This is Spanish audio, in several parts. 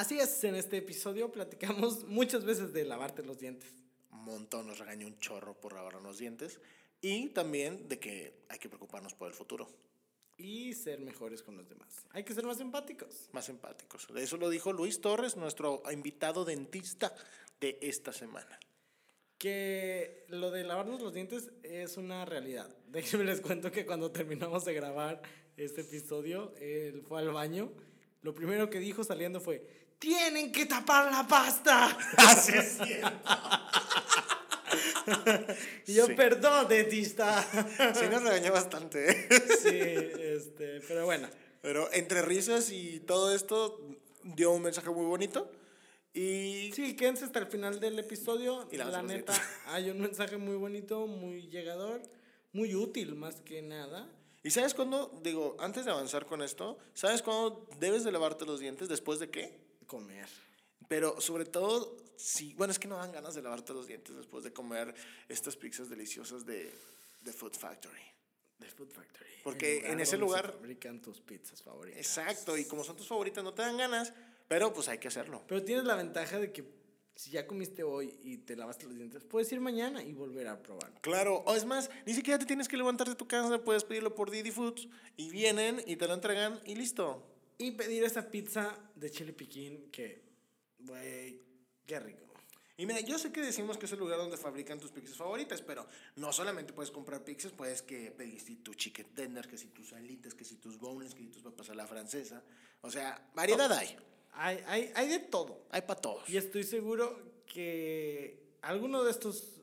Así es, en este episodio platicamos muchas veces de lavarte los dientes. Un montón nos regañó un chorro por lavarnos los dientes. Y también de que hay que preocuparnos por el futuro. Y ser mejores con los demás. Hay que ser más empáticos. Más empáticos. Eso lo dijo Luis Torres, nuestro invitado dentista de esta semana. Que lo de lavarnos los dientes es una realidad. Déjenme les cuento que cuando terminamos de grabar este episodio, él fue al baño. Lo primero que dijo saliendo fue: ¡Tienen que tapar la pasta! Así es y yo, Sí. perdón, dentista. Sí nos regañó bastante. ¿eh? sí, este, pero bueno. Pero entre risas y todo esto dio un mensaje muy bonito. Y Sí, quédense hasta el final del episodio. Y la los neta, hay un mensaje muy bonito, muy llegador, muy útil más que nada. ¿Y sabes cuándo, digo, antes de avanzar con esto, ¿sabes cuándo debes de lavarte los dientes? ¿Después de qué? Comer. Pero sobre todo, si, bueno, es que no dan ganas de lavarte los dientes después de comer estas pizzas deliciosas de, de Food Factory. The Food Factory. Porque en ese donde se lugar- fabrican tus pizzas favoritas. Exacto, y como son tus favoritas no te dan ganas, pero pues hay que hacerlo. Pero tienes la ventaja de que si ya comiste hoy y te lavaste los dientes, puedes ir mañana y volver a probar. Claro, o es más, ni siquiera te tienes que levantar de tu casa, puedes pedirlo por Didi Foods y vienen y te lo entregan y listo. Y pedir esa pizza de chile piquín que, güey, qué rico. Y mira, yo sé que decimos que es el lugar donde fabrican tus pizzas favoritas, pero no solamente puedes comprar pizzas, puedes que pedir si tu chicken tender, que si tus alitas, que si tus boneless, que si tus papas a la francesa. O sea, variedad hay. Hay, hay, hay de todo. Hay para todos. Y estoy seguro que alguno de estos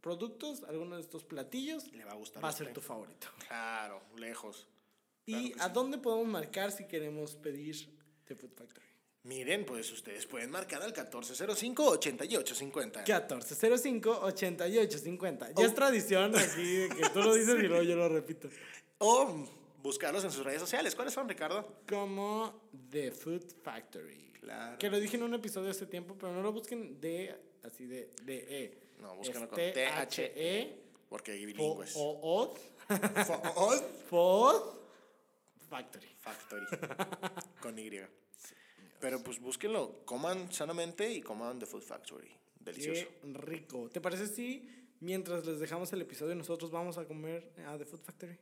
productos, alguno de estos platillos, Le va a gustar. va a ser tu favorito. Claro, lejos. ¿Y Claro a sí. dónde podemos marcar si queremos pedir The Food Factory? Miren, pues ustedes pueden marcar al 1405-8850. 1405-8850. Ya Oh. es tradición aquí de que tú lo dices y luego yo lo repito. O buscarlos en sus redes sociales. ¿Cuáles son, Ricardo? Como The Food Factory. Claro. Que lo dije en un episodio hace tiempo, pero no lo busquen de así de, de E. No, búsquenlo con T-H-E, T-H-E. Porque hay Fo- bilingües. o- od, Food Food Factory. Factory. con Y. Pero pues búsquenlo. Coman sanamente y coman The Food Factory. Delicioso. Qué rico. ¿Te parece si mientras les dejamos el episodio nosotros vamos a comer a The Food Factory?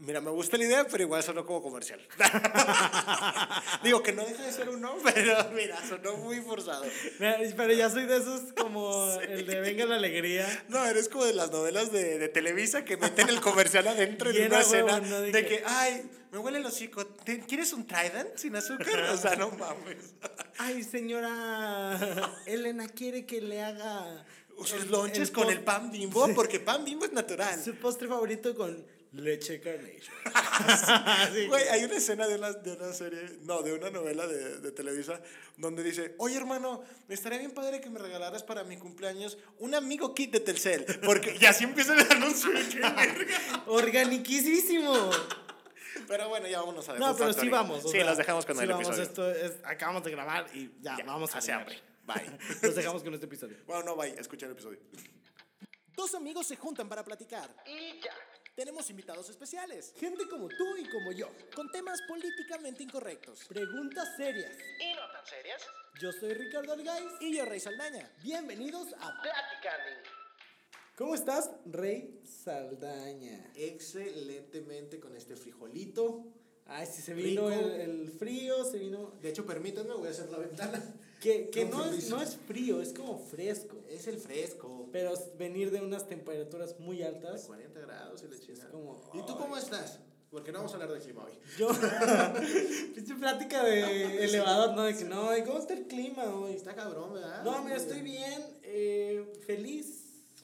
Mira, me gusta la idea, pero igual sonó como comercial. Digo que no deja de ser uno, pero mira, sonó muy forzado. Mira, Pero ya soy de esos como el de Venga la Alegría. No, eres como de las novelas de, de Televisa que meten el comercial adentro de Llena una escena ¿no? De de, que- que, ay, me huele el hocico. ¿te- ¿Quieres un Trident sin azúcar? O sea, no mames. Ay, señora Elena quiere que le haga Sus lonches con el pan bimbo, porque pan bimbo es natural. Su postre favorito con leche carnation. Sí. Güey, hay una escena de una, de una serie, no, de una novela de, de Televisa, donde dice, oye hermano, me estaría bien padre que me regalaras para mi cumpleaños un amigo kit de Telcel, porque y así empieza el anuncio. qué. Organiquísimo. Pero bueno, ya vámonos a No, pero Factory. sí vamos. Sí, sea, los dejamos con sí el vamos, episodio. Esto es, acabamos de grabar y ya, Ya, vamos a hace comer. hambre. Bye. Los dejamos con este episodio. Bueno, no, bye, escucha el episodio. Dos amigos se juntan para platicar. Y ya. Tenemos invitados especiales, Gente como tú y como yo. con temas políticamente incorrectos. Preguntas serias. Y no tan serias. Yo soy Ricardo Algaiz. Y yo, Rey Saldaña. Bienvenidos a Platicando. ¿Cómo estás, Rey Saldaña? Excelentemente con este frijolito. Ay, sí, se vino el, el frío, se vino... De hecho, permítanme, voy a hacer la ventana. Que, que no, es, no es frío, es como fresco. Es el fresco. Pero venir de unas temperaturas muy altas. 40 grados y la como, ¿Y tú cómo estás? Porque no vamos a hablar de clima hoy. Yo, pinche plática de elevador, ¿no? De que no, ¿y ¿cómo está el clima hoy? Está cabrón, ¿verdad? No, mira, estoy bien, eh, feliz,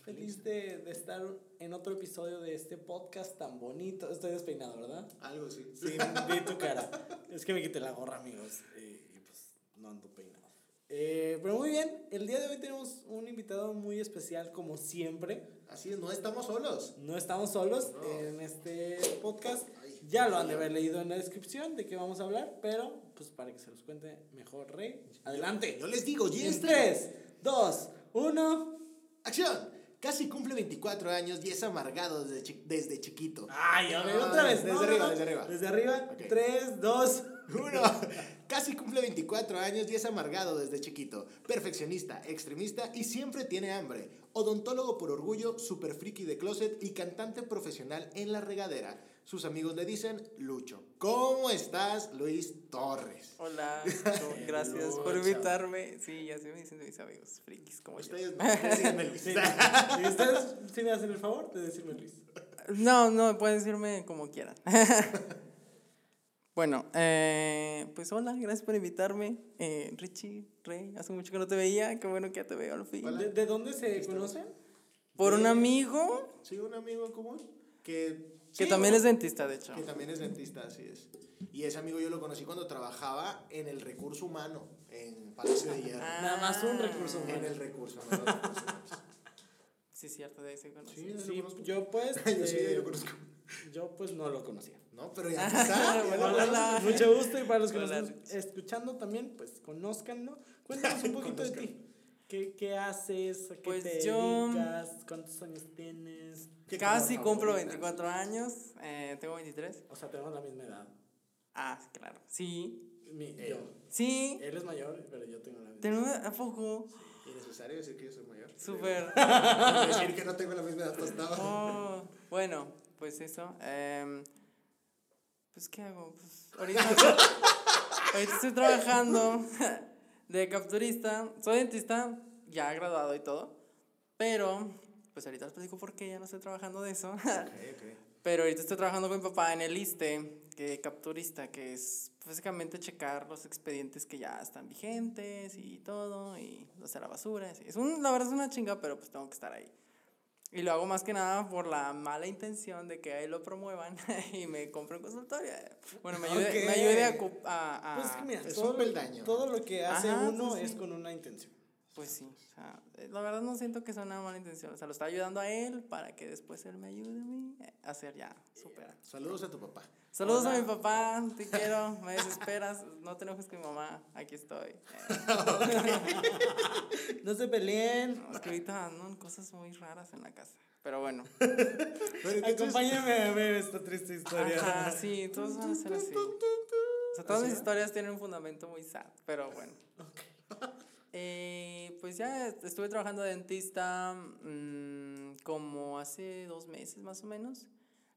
feliz de, de estar en otro episodio de este podcast tan bonito. Estoy despeinado, ¿verdad? Algo sí. Sí, vi tu cara. Es que me quité la gorra, amigos, eh, y pues no ando peinado. Eh, pero muy bien, el día de hoy tenemos un invitado muy especial, como siempre. Así es, no estamos solos. No estamos solos No. en este podcast. Ya lo han de haber leído en la descripción de qué vamos a hablar, pero pues para que se los cuente mejor, Rey. Adelante. Yo les digo, Y en Jens. 3, 2, 1. ¡Acción! Casi cumple 24 años y es amargado desde, chi- desde chiquito. Ay, a ver, otra vez. desde No, arriba, no. desde arriba. Desde arriba. Ok. 3, 2. Uno, casi cumple 24 años y es amargado desde chiquito. Perfeccionista, extremista y siempre tiene hambre. Odontólogo por orgullo, super friki de closet y cantante profesional en la regadera. Sus amigos le dicen Lucho. ¿Cómo estás, Luis Torres? Hola, Lucho, gracias por invitarme. Sí, ya se me dicen mis amigos frikis como yo. Ustedes, ustedes díganme Luis. Sí. ¿Y ustedes sí me hacen el favor de decirme Luis? No, no, pueden decirme como quieran. bueno, eh, pues hola, gracias por invitarme. Eh, Richie, Rey, hace mucho que no te veía, qué bueno que ya te veo al fin. ¿De, de dónde se conocen? Por un amigo Sí, un amigo en común que... que sí, también es dentista, de hecho. Que también es dentista, así es. Y ese amigo yo lo conocí cuando trabajaba en el recurso humano, en Palacio de Hierro. Ah. Nada más un recurso En humano. el recurso, no, recursos. Sí, cierto, de ese conocí. Sí, de- Sí, lo yo pues. Yo sí, eh, yo lo conozco. Yo pues no lo conocía. No, pero ya está. Bueno, lo hola. Mucho gusto y para los que Hola, nos están escuchando también, pues conózcanlo. Cuéntanos un poquito de ti. ¿Qué, ¿Qué haces? ¿A qué Pues te yo- dedicas? ¿Cuántos años tienes? ¿Qué Casi cumplo favorita? 24 años, eh, tengo 23. O sea, tenemos la misma edad. Ah, claro. Sí, Mi, Eh. yo. sí. Él es mayor, pero yo tengo la misma ¿Tenemos a poco? ¿Innecesario decir que yo soy mayor? Súper. decir que no tengo la misma edad pastada. Oh, bueno, pues eso. em, pues, ¿qué hago? Pues, ahorita, ahorita estoy trabajando de capturista. Soy dentista, ya graduado y todo. Pero, pues ahorita les platico por qué ya no estoy trabajando de eso. Ok, ok. Pero ahorita estoy trabajando con mi papá en el ISTE, que capturista, que es básicamente checar los expedientes que ya están vigentes y todo, y hacer la basura. así. Es un, la verdad es una chinga, pero pues tengo que estar ahí. Y lo hago más que nada por la mala intención de que ahí lo promuevan y me compren consultoria. Bueno, me ayude, me ayude a, a, a- Pues mira, Es todo, un peldaño. todo lo que hace Ajá, uno pues es con una intención. Pues sí, o sea, eh, la verdad no siento que sea una mala intención. O sea, lo está ayudando a él para que después él me ayude a mí a hacer ya, supera. Saludos a tu papá. Saludos a mi papá, te quiero, me desesperas, no te enojes con mi mamá, aquí estoy. No se peleen. no, es que ahorita andan cosas muy raras en la casa, pero bueno. Acompáñame a ver esta triste historia. Ajá, sí, todos van a ser así. O sea, todas mis historias tienen un fundamento muy sad, pero bueno. Eh, pues ya estuve trabajando de dentista mm, como hace dos meses más o menos.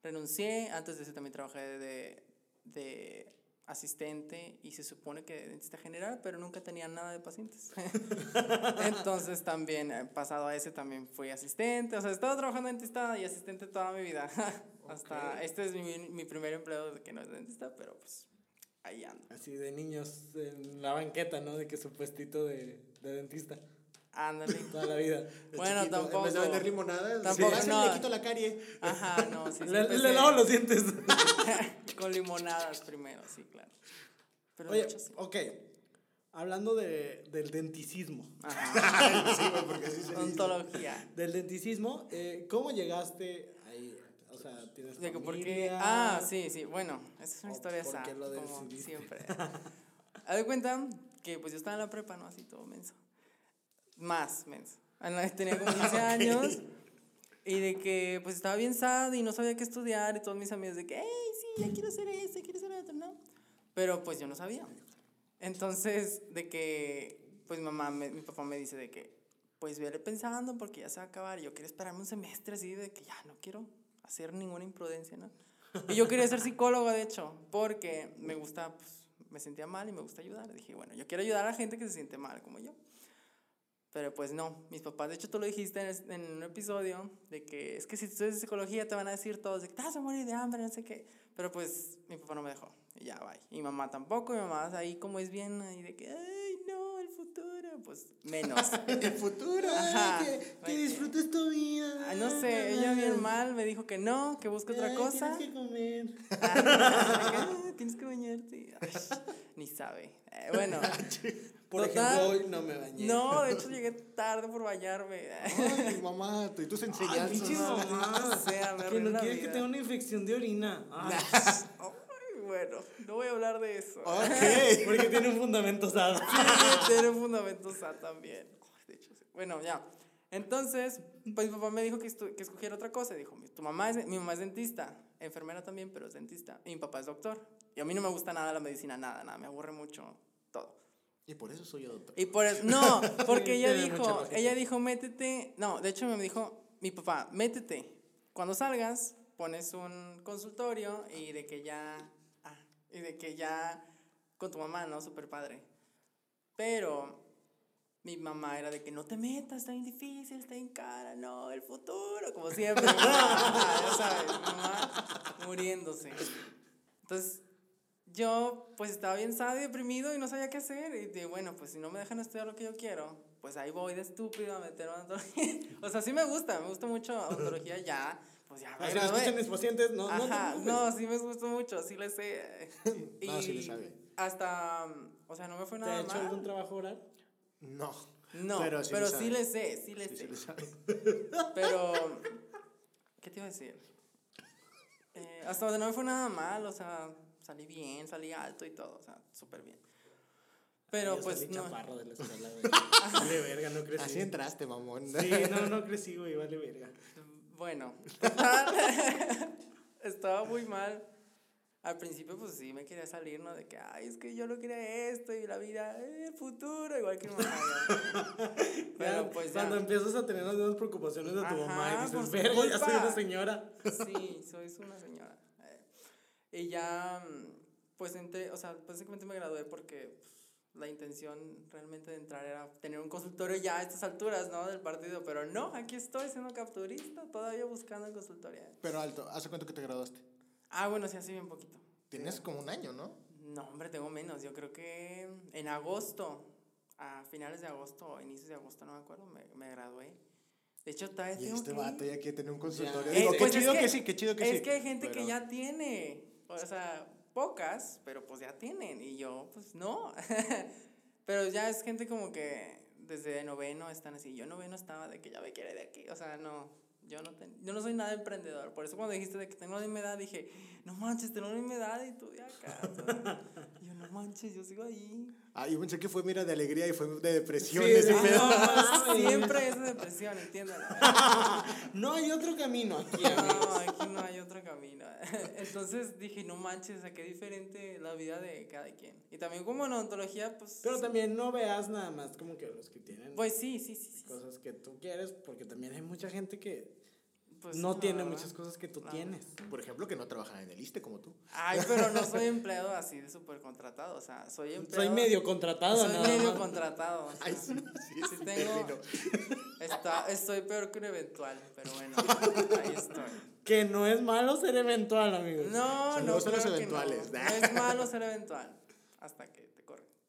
Renuncié, antes de eso también trabajé de, de asistente y se supone que de dentista general, pero nunca tenía nada de pacientes. Entonces también, eh, pasado a ese, también fui asistente. O sea, he estado trabajando de dentista y asistente toda mi vida. Hasta este es mi, mi primer empleo de que no es dentista, pero pues ahí ando. Así de niños en la banqueta, ¿no? De que su puestito de, de dentista. Ándale. Toda la vida. de Bueno, chiquito, tampoco. En vez de vender limonada, Tampoco, sí, no. le quito la carie. Ajá, no, sí. sí Le, le lavo los dientes. Con limonadas primero, sí, claro. Pero Oye, sí. ok. Hablando de, del denticismo. Ajá. Sí, güey, porque así se dice. Ontología. Del denticismo, eh, ¿cómo llegaste ahí? O sea, ¿tienes De que? Ah, sí, sí. Bueno, esa es una ¿O historia lo como siempre. Haz de cuenta que pues yo estaba en la prepa, ¿no? Así todo menso. Más la- Tenía como 15 años. Y de que pues estaba bien sad y no sabía qué estudiar. Y todos mis amigos de que, hey, sí, ya quiero hacer esto, quiero hacer otro, ¿no? Pero pues yo no sabía. Entonces, de que, pues mamá, me- mi papá me dice de que, pues vele pensando porque ya se va a acabar. Y yo quería esperarme un semestre así de que ya no quiero hacer ninguna imprudencia, ¿no? Y yo quería ser psicóloga, de hecho, porque me gusta, pues, me sentía mal y me gusta ayudar. Dije, bueno, yo quiero ayudar a la gente que se siente mal como yo. Pero pues no, mis papás, de hecho tú lo dijiste en, en un episodio, de que es que si estudias psicología te van a decir todos de que te vas a morir de hambre, no sé qué. Pero pues mi papá no me dejó. Y ya, bye. Y mi mamá tampoco, mi mamá ahí como es bien, ahí de que, ay, no, el futuro, pues menos. El futuro. Ajá. ay, que, que Ay, disfrutes tu vida. Ah, no sé, ella bien mal me dijo que no, que busque otra Ay, cosa. Tienes que comer. Ah, tienes que bañarte. Ay, ni sabe. Eh, bueno, Por Total. ejemplo, hoy no me bañé. no, de hecho llegué tarde por bañarme. Ay, mamá, tú y tus enseñanzas. ¿no? mamás. O sea, me Que no quieres que tenga una infección de orina. Ay, Ay, bueno, no voy a hablar de eso. Ok. porque tiene un fundamento sado. Tiene un fundamento sad también. Ay, de hecho, sí. Bueno, ya. Entonces, pues mi papá me dijo que, que escogiera otra cosa. Dijo, "Mi- tu mamá es, mi mamá es dentista. enfermera también, pero es dentista. Y mi papá es doctor. Y a mí no me gusta nada la medicina, nada, nada. Me aburre mucho. Y por eso soy doctor. Y por eso, no, porque ella dijo, ella dijo, métete, no, de hecho me dijo, mi papá, métete. Cuando salgas, pones un consultorio y de que ya, ah, y de que ya con tu mamá, ¿no? Súper padre. Pero mi mamá era de que no te metas, está bien difícil, está bien cara, no, el futuro, como siempre. ya sabes, mi mamá muriéndose. Entonces, yo pues estaba bien sad y deprimido y no sabía qué hacer. Y dije, bueno, pues si no me dejan estudiar lo que yo quiero, pues ahí voy de estúpido a meter odontología. o sea, sí me gusta, me gusta mucho odontología ya. Pues ya lo gradué. escuchan mis pacientes, no, no, te Ajá, preocupes. no, sí me gustó mucho, sí le sé. y No, sí le sabe. Hasta, o sea, no me fue ¿Te nada ha hecho mal. algún trabajo oral? No. No, Pero pero sí sí, le le sabe. sé, sí le Sí, sé. sí le sabe. Pero, ¿qué te iba a decir? Eh, hasta donde no me fue nada mal, o sea, salí bien, salí alto y todo, o sea, súper bien. Pero Yo pues salí no. chaparro de la escuela, güey. Vale verga, no crecí. Así entraste, mamón. Sí, no, no crecí, güey, vale verga. Bueno, total, estaba muy mal. Al principio, pues sí, me quería salir, ¿no? De que, ay, es que yo no quería esto y la vida, eh, el futuro, igual que mi mamá. Pero pues ya. Cuando empiezas a tener las mismas preocupaciones de tu mamá Ajá, y por dices, verga, ya soy culpa". una señora. Sí, soy una señora. Eh, Y ya, mm, pues entré, o sea, básicamente me gradué porque pues, la intención realmente de entrar era tener un consultorio ya a estas alturas, ¿no? Del partido, pero no, aquí estoy siendo capturista, todavía buscando el consultorio. Pero alto, ¿hace cuánto que te graduaste? Ah, bueno, sí, así bien poquito. Tienes como un año, ¿no? No, hombre, tengo menos. Yo creo que en agosto, a finales de agosto o inicios de agosto, no me acuerdo, me, me gradué. De hecho, todavía Y tengo este que vato ya quiere tener un consultorio. Eh, Digo, pues qué es chido que, sí, qué chido que es sí. que hay gente que pero- ya tiene, o sea, pocas, pero pues ya tienen, y yo, pues no. pero ya es gente como que desde noveno están así. Yo noveno estaba de que ya me quiere de aquí, o sea, no. Yo no, ten- yo no soy nada emprendedor. Por eso cuando dijiste de que tengo la misma edad, dije, no manches, tengo la misma edad y tú de acá. yo, no manches, yo sigo ahí. Ah, yo pensé que fue, mira, de alegría y fue de depresión Sí, ese sí, pedo. no mames. Siempre es de depresión, entiéndalo. No hay otro camino aquí. No, aquí no hay otro camino. Entonces dije, no manches, o sea, qué diferente la vida de cada quien. Y también como en odontología, pues... Pero también no veas nada más como que los que tienen Pues sí, sí, sí. sí. cosas que tú quieres, porque también hay mucha gente que Pues no tiene muchas cosas que tú No. tienes. Por ejemplo, que no trabajan en el ISTE como tú. Ay, pero no soy empleado así de súper contratado, o sea, soy empleado... Soy medio contratado, Soy nada medio más. contratado. o sea, Ay, sí, sí, sí tengo... Está, estoy peor que un eventual, pero bueno, ahí estoy. Que no es malo ser eventual, amigos. No, no, Saludos los creo que eventuales. No. No es malo ser eventual, hasta que.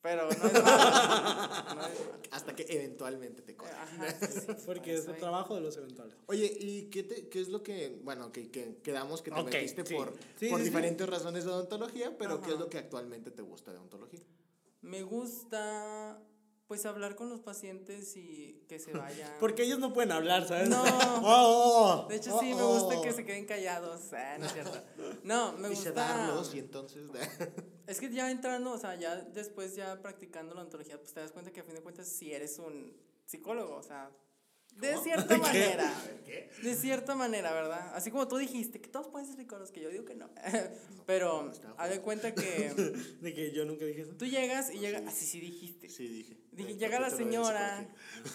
Pero no es malo. No es malo. Hasta que eventualmente te corren. Porque por es el ahí. trabajo de los eventuales. Oye, ¿y qué, te, qué es lo que, bueno, que, que quedamos que te Ok, metiste sí. por, Sí, por sí, sí. diferentes razones de odontología, pero qué es lo que actualmente te gusta de odontología? Me gusta, pues, hablar con los pacientes y que se vayan. Porque ellos no pueden hablar, ¿sabes? No. Oh, oh, De hecho, sí, Oh, me gusta oh. que se queden callados. Ah, no es cierto. No, me y gusta. sedarlos y entonces... Es que ya entrando, o sea, ya después, ya practicando la ontología, pues te das cuenta que a fin de cuentas sí eres un psicólogo, o sea. De cierta manera. De cierta manera, ¿verdad? Así como tú dijiste, que todos pueden ser psicólogos, que yo digo que no. Pero estaba haz de cuenta que De que yo nunca dije eso. tú llegas y llega. Así sí dijiste. sí, dije. Llega la señora,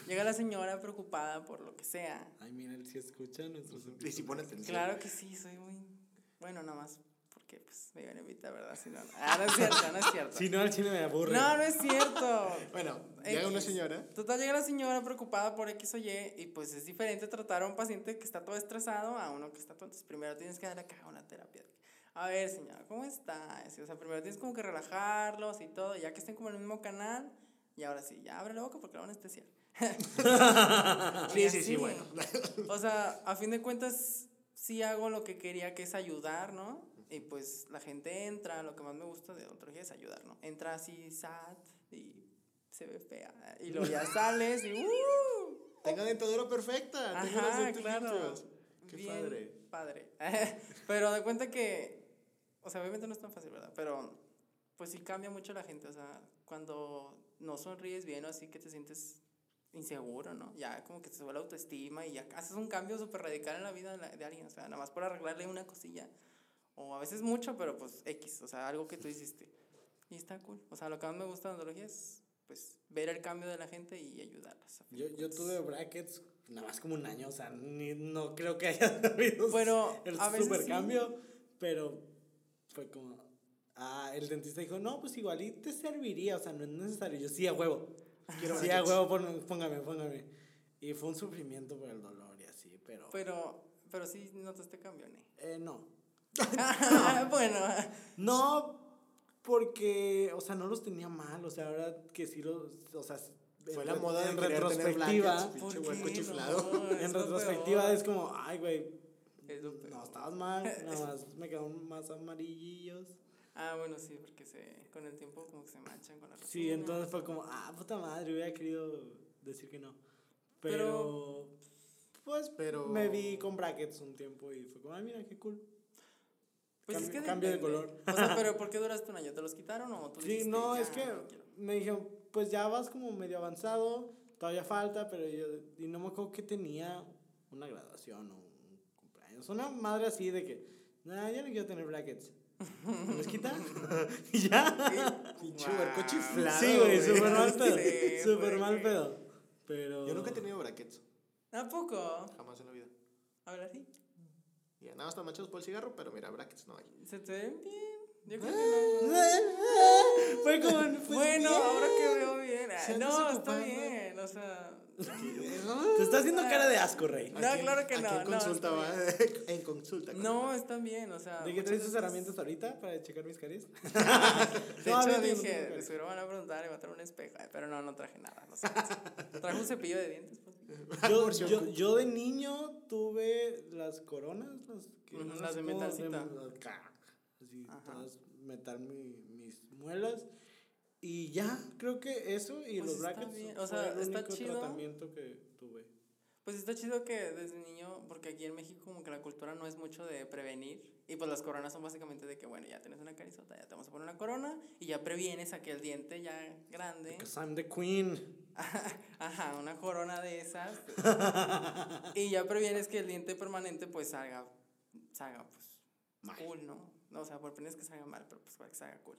llega la señora preocupada por lo que sea. Ay, mira, él sí escucha nuestros Y si pone atención. Claro que sí, soy muy. Bueno, nada más porque pues me iban a invitar, ¿verdad? Si no, no. Ah, no es cierto, no es cierto. Si no, al chile me aburre. No, no es cierto. Bueno, llega una señora. Total, llega la señora preocupada por X o Y y pues es diferente tratar a un paciente que está todo estresado a uno que está todo. Entonces, primero tienes que darle acá una terapia. A ver, señora, ¿cómo está? O sea, primero tienes como que relajarlos y todo, ya que estén como en el mismo canal. Y ahora sí, ya abre la boca porque la van a especial. Sí, sí, sí, bueno. O sea, a fin de cuentas, sí hago lo que quería, que es ayudar, ¿no? Y pues la gente entra, lo que más me gusta de odontología es ayudar, ¿no? Entra así sad y se ve fea. Y luego ya sales y ¡uh! Tenga dentadura perfecta. Ajá, claro. Qué Bien padre. Padre. Pero de cuenta que, o sea, obviamente no es tan fácil, ¿verdad? Pero pues sí cambia mucho la gente, o sea, cuando no sonríes bien o así que te sientes inseguro, ¿no? Ya como que te sube la autoestima y ya haces un cambio súper radical en la vida de, la- de alguien, o sea, nada más por arreglarle una cosilla. O a veces mucho, pero pues X, o sea, algo que tú hiciste. Y está cool. O sea, lo que más me gusta de la odontología es pues ver el cambio de la gente y ayudarlas. Yo, yo tuve brackets nada más como un año, o sea, ni, no creo que haya habido el a veces super sí. cambio, pero fue como, ah, el dentista dijo, no, pues igual y te serviría, o sea, no es necesario. Yo, sí, a huevo. Quiero sí, a huevo, póngame, póngame. Y fue un sufrimiento por el dolor y así, pero, Pero, pero sí notaste cambio, ¿no? eh, no. bueno, No, porque, o sea, no los tenía mal, o sea, ahora que sí los, o sea, Fue la moda de en retrospectiva, blackheads, ¿por pinche hueco qué chiflado. no? Es en retrospectiva peor. es como, ay, güey, no, estabas mal, nada más me quedaron más amarillillos. Ah, bueno, sí, porque se, con el tiempo como que se manchan con la Sí, resina. entonces fue como, ah, puta madre, hubiera querido decir que no. Pero, Pero- pues, Pero- me vi con brackets un tiempo y fue como, ay, mira, qué cool. Pues es cambio- que cambio de color. O sea, pero ¿por qué duraste un año? ¿Te los quitaron o tú Sí, dijiste, no, "Ya, es que no quiero"? me dijeron, pues ya vas como medio avanzado, todavía falta, pero yo, y no me acuerdo que tenía una graduación o un cumpleaños, una madre así de que, nah, ya no quiero tener brackets. ¿Me los quita? y ya. Pinche hueco chiflado. Sí, güey, súper mal pedo. Súper mal pedo. Pero. Yo nunca he tenido brackets, ¿A poco? jamás en la vida. A ver, así. Ya nada están manchados por el cigarro, pero mira, brackets no hay. ¿Se te ven bien? Yo creo que no. Fue como. pues, bueno, bien. ahora que veo bien. ah, No, está bien, o sea. Te está haciendo cara de asco, rey. No, claro que no, en no, consulta, va. en consulta. con No, están bien, o sea. ¿De qué traes tus herramientas ahorita para checar mis caries? De No, hecho, no dije, caries. seguro van a preguntar y va a traer un espejo. Pero no, no traje nada. No sé. Traje un cepillo de dientes. Pues. Yo, yo, yo de niño tuve las coronas, las, que eran las de metalcita. Así, Ajá. todas metal mi- mis muelas. Y ya, creo que eso y Pues los brackets bien, o fue sea, el está único chido. tratamiento que tuve. Pues está chido que desde niño, porque aquí en México como que la cultura no es mucho de prevenir. Y pues las coronas son básicamente de que, bueno, ya tienes una carizota, ya te vamos a poner una corona y ya previenes a que el diente ya grande. Because I'm the queen. Ajá, una corona de esas. y ya previenes que el diente permanente pues salga, salga pues Mal. cool, ¿no? No, o sea, por previenes que salga mal, pero pues para que salga cool.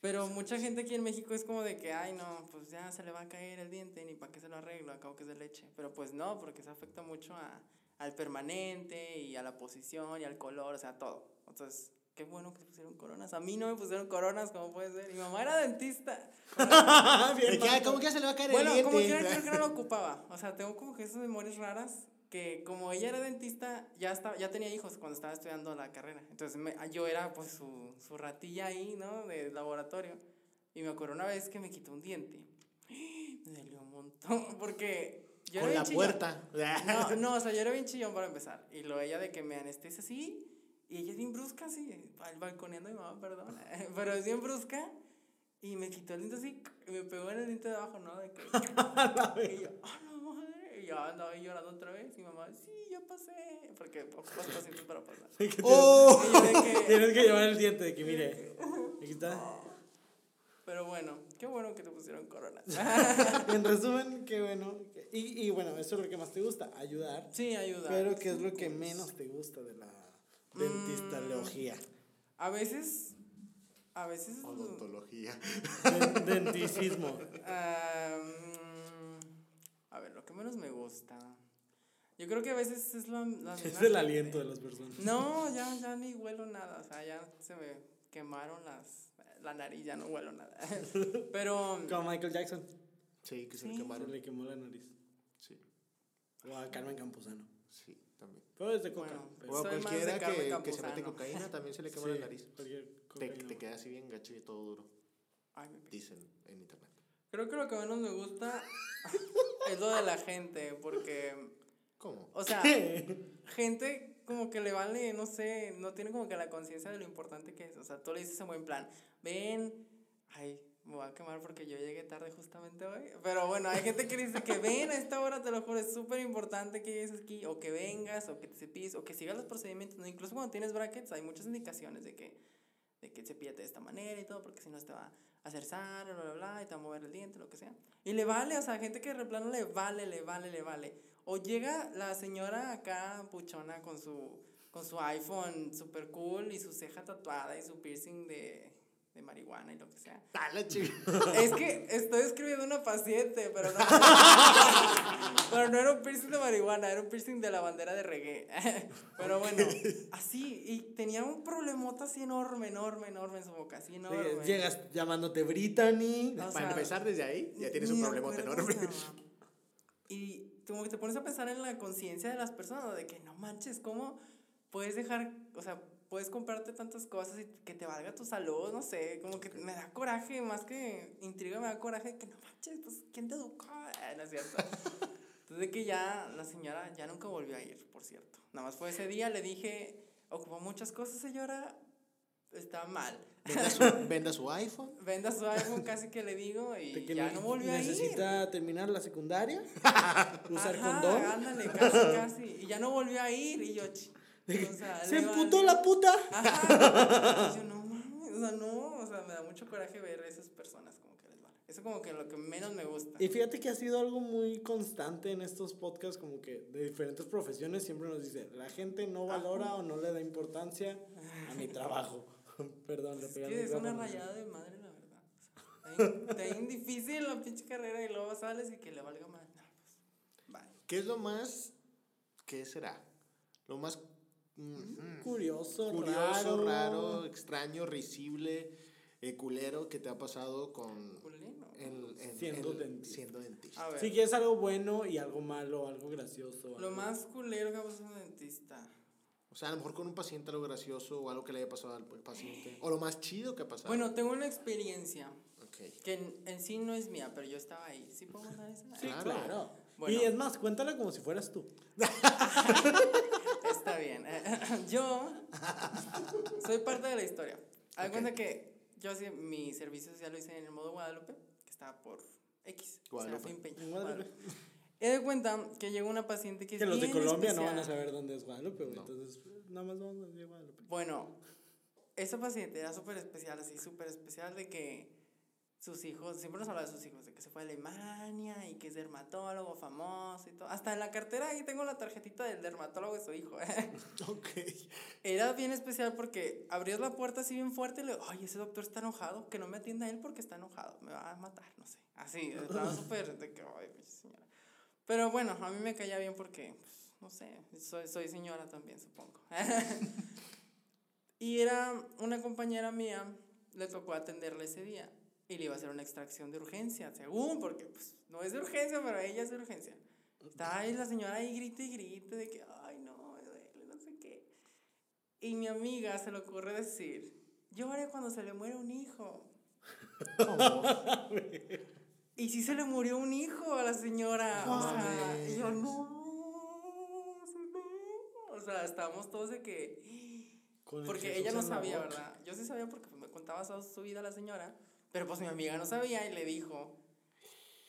Pero mucha gente aquí en México es como de que, ay, no, pues ya se le va a caer el diente, ni para qué se lo arreglo, acabo que es de leche. Pero pues no, porque eso afecta mucho a, al permanente y a la posición y al color, o sea, todo. Entonces, qué bueno que se pusieron coronas. A mí no me pusieron coronas, ¿cómo puede ser? Mi mamá era dentista. Que, ¿Cómo que se le va a caer Bueno, el como diente? quiera, creo que no lo ocupaba. O sea, tengo como que esas memorias raras que como ella era dentista, ya, estaba, ya tenía hijos cuando estaba estudiando la carrera. Entonces me- yo era pues su, su ratilla ahí, ¿no? De laboratorio. Y me acuerdo una vez que me quitó un diente. Me dolió un montón porque yo Con era la chillón. puerta. No, no, o sea, yo era bien chillón para empezar. Y luego ella de que me anestesia así. Y ella es bien brusca, así. bal- Balconeando a mi mamá, perdón. Pero es bien brusca. Y me quitó el diente así. Y me pegó en el diente de abajo, ¿no? De que. y yo, ¡ah, la madre! Y yo andaba ahí llorando otra vez. Y mi mamá, sí, ya pasé. Porque pocos pacientes para pasar. Que te- ¡Oh! Yo que. Tienes que llevar el diente de que, mire, aquí está. Pero bueno, qué bueno que te pusieron corona. En resumen, qué bueno. que- Y, y bueno, eso es lo que más te gusta, ayudar. Sí, ayuda. Pero ¿qué es lo que menos te gusta de la dentistalogía? A veces. A veces. Odontología. Den- Denticismo. Ah, mm, a ver, lo que menos me gusta. Yo creo que a veces es la, la Es el aliento de las personas. No, ya, ya ni huelo nada. O sea, ya se me quemaron las, la nariz, ya no huelo nada. Pero. Como Michael Jackson. Sí, que se Sí. le Se quemaron. le quemó la nariz. Sí, O a Carmen Campuzano. sí, también. Pero es de coca. Bueno, pero- O a de cualquiera que, que se mete cocaína también se le quema Sí, la nariz. cualquier Te, te queda así bien gacho y todo duro. Ay, me- Dicen en internet. Creo que lo que menos me gusta es lo de la gente, porque. ¿Cómo? O sea, gente como que le vale, no sé, no tiene como que la conciencia de lo importante que es. O sea, tú le dices en buen plan, ven, ay, me voy a quemar porque yo llegué tarde justamente hoy. Pero bueno, hay gente que dice que ven a esta hora, te lo juro, es súper importante que llegues aquí, o que vengas, o que te cepilles, o que sigas los procedimientos. Incluso cuando tienes brackets, hay muchas indicaciones de que, de que cepíllate de esta manera y todo, porque si no te va hacer sangre, bla, bla, bla, y te a mover el diente, lo que sea. Y le vale, o sea, gente que de plano le vale, le vale, le vale. O llega la señora acá puchona con su con su iPhone super cool y su ceja tatuada y su piercing de, de marihuana y lo que sea. Dale, chico. Es que estoy escribiendo una paciente, pero no. pero no era un piercing de marihuana, era un piercing de la bandera de reggae. Pero bueno, así. Y tenía un problemota así enorme, enorme, enorme en su boca, así enorme. Llegas llamándote Brittany. O Para empezar desde ahí, ya tienes un acuerdo enorme. Y como que te pones a pensar en la conciencia de las personas, de que no manches, ¿cómo puedes dejar, o sea, puedes comprarte tantas cosas y que te valga tu salud, no sé, como que me da coraje, más que intriga, me da coraje que no manches, pues, ¿quién te educó? Eh, no es cierto. Entonces, que ya la señora ya nunca volvió a ir, por cierto. Nada más fue ese día, le dije, ocupó muchas cosas, señora, está mal. Venda su, venda su iPhone. Venda su iPhone, casi que le digo, y ya no volvió a ir. necesita terminar la secundaria, usar Ajá, condón. Ándale, casi, casi. Y ya no volvió a ir. Y yo, o sea, Se emputó la puta. Ajá. Y yo, no mames. O sea, no. O sea, me da mucho coraje ver a esas personas como que les vale. Eso como que lo que menos me gusta. Y fíjate que ha sido algo muy constante en estos podcasts, como que de diferentes profesiones siempre nos dice, la gente no valora o no le da importancia a mi trabajo. Perdón, le Es pegué es una rayada de madre, la verdad. O sea, está bien- está bien difícil la pinche carrera y luego sales y que le valga más. No, pues, bye. ¿Qué es lo más. ¿Qué será? Lo más. Mm, Curioso, curioso, raro. raro, extraño, risible, eh, culero que te ha pasado con. En- Siendo en- dentista. Siendo dentista. A ver. Si quieres algo bueno y algo malo, algo gracioso. Lo algo- más culero que ha pasado un dentista. O sea, a lo mejor con un paciente algo gracioso o algo que le haya pasado al paciente. O lo más chido que ha pasado. Bueno, tengo una experiencia. Ok. Que en, en sí no es mía, pero yo estaba ahí. ¿Sí puedo contar esa? Sí, Claro. claro. Bueno. Y es más, cuéntala como si fueras tú. Bien. Yo soy parte de la historia. Haz de Ok. cuenta que yo sí, mi servicio social lo hice en el modo Guadalupe, que estaba por X. Guadalupe. Serafín Peña. En Guadalupe. He de cuenta que llegó una paciente que es Que los de bien Colombia no especial. van a saber dónde es Guadalupe. No. Entonces, nada más vamos a decir Guadalupe. Bueno, esa paciente era súper especial, así súper especial de que sus hijos, siempre nos habla de sus hijos, de que se fue a Alemania y que es dermatólogo famoso y todo. Hasta en la cartera ahí tengo la tarjetita del dermatólogo de su hijo. Ok. Era bien especial porque abrías la puerta así bien fuerte y le ay, ese doctor está enojado, que no me atienda él porque está enojado, me va a matar, no sé. Así, estaba súper de que, ay, señora. Pero bueno, a mí me caía bien porque, pues, no sé, soy, soy señora también, supongo. y era una compañera mía, le tocó atenderle ese día y le iba a hacer una extracción de urgencia, según, porque pues no es de urgencia, pero ella es de urgencia. Está ahí la señora ahí grite y grite de que, ay, no, me duele, no sé qué. Y mi amiga se le ocurre decir, llore cuando se le muere un hijo. Y sí se le murió un hijo a la señora. O sea, y yo, no, no. O sea, estábamos todos de que... Porque ella no sabía. ¿verdad? Yo sí sabía porque pues, me contaba su vida la señora, pero pues mi amiga no sabía y le dijo.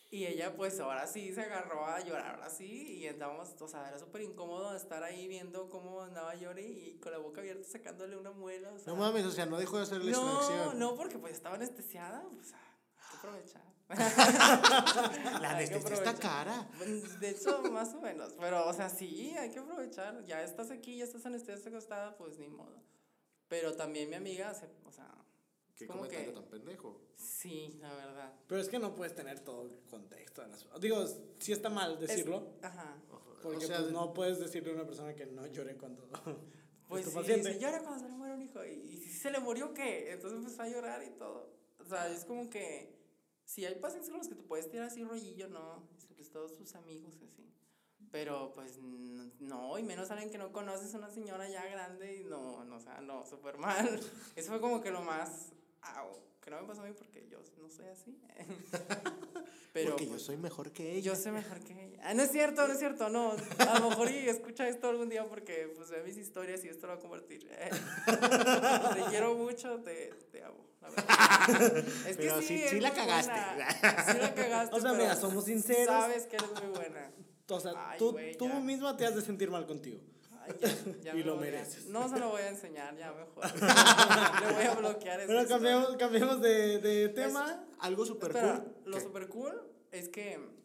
Y ella pues ahora sí se agarró a llorar, ahora sí, y andábamos, o sea, era súper incómodo estar ahí viendo cómo andaba llore y con la boca abierta sacándole una muela, o sea. No mames, o sea, no dejó de hacer la No, extracción. no, porque pues estaba anestesiada, pues ah, hay que aprovechar. La anestesia está cara. De hecho, más o menos. Pero, o sea, sí, hay que aprovechar. Ya estás aquí, ya estás anestesia acostada, pues ni modo. Pero también mi amiga, se, o sea, Qué ¿Cómo comentario que? tan pendejo. sí, la verdad. Pero es que no puedes tener todo el contexto. de las- Digo, sí está mal Es- decirlo. ajá. Porque o sea, pues, no puedes decirle a una persona que no llore cuando Pues es sí, tu paciente. dice, llora cuando se le muere un hijo. Y, y si se le murió, ¿qué? Entonces empezó a llorar y todo. O sea, es como que si hay pacientes con los que te puedes tirar así rollillo, no. Pues todos tus amigos y así. Pero pues no, y menos alguien que no conoces, una señora ya grande y no, no, o sea, no, súper mal. Eso fue como que lo más, au, que no me pasó a mí porque yo no soy así. Pero Porque yo pues, soy mejor que ella. yo sé mejor que ella. Ah, no es cierto, no es cierto, no. A lo mejor y escucha esto algún día porque pues ve mis historias y esto lo va a compartir. te quiero mucho, te, te amo, la verdad. Es que sí, sí- la cagaste. buena. Sí la cagaste. O sea, mira, somos sinceros. Sabes que eres muy buena. O sea, Ay, tú, tú misma te has de sentir mal contigo. Ay, ya, ya Y me lo voy a- mereces. no se lo voy a enseñar, ya mejor. Le voy a bloquear esa Pero historia. cambiemos, cambiemos de, de tema. Algo súper Espera, cool. lo ¿Qué? super cool es que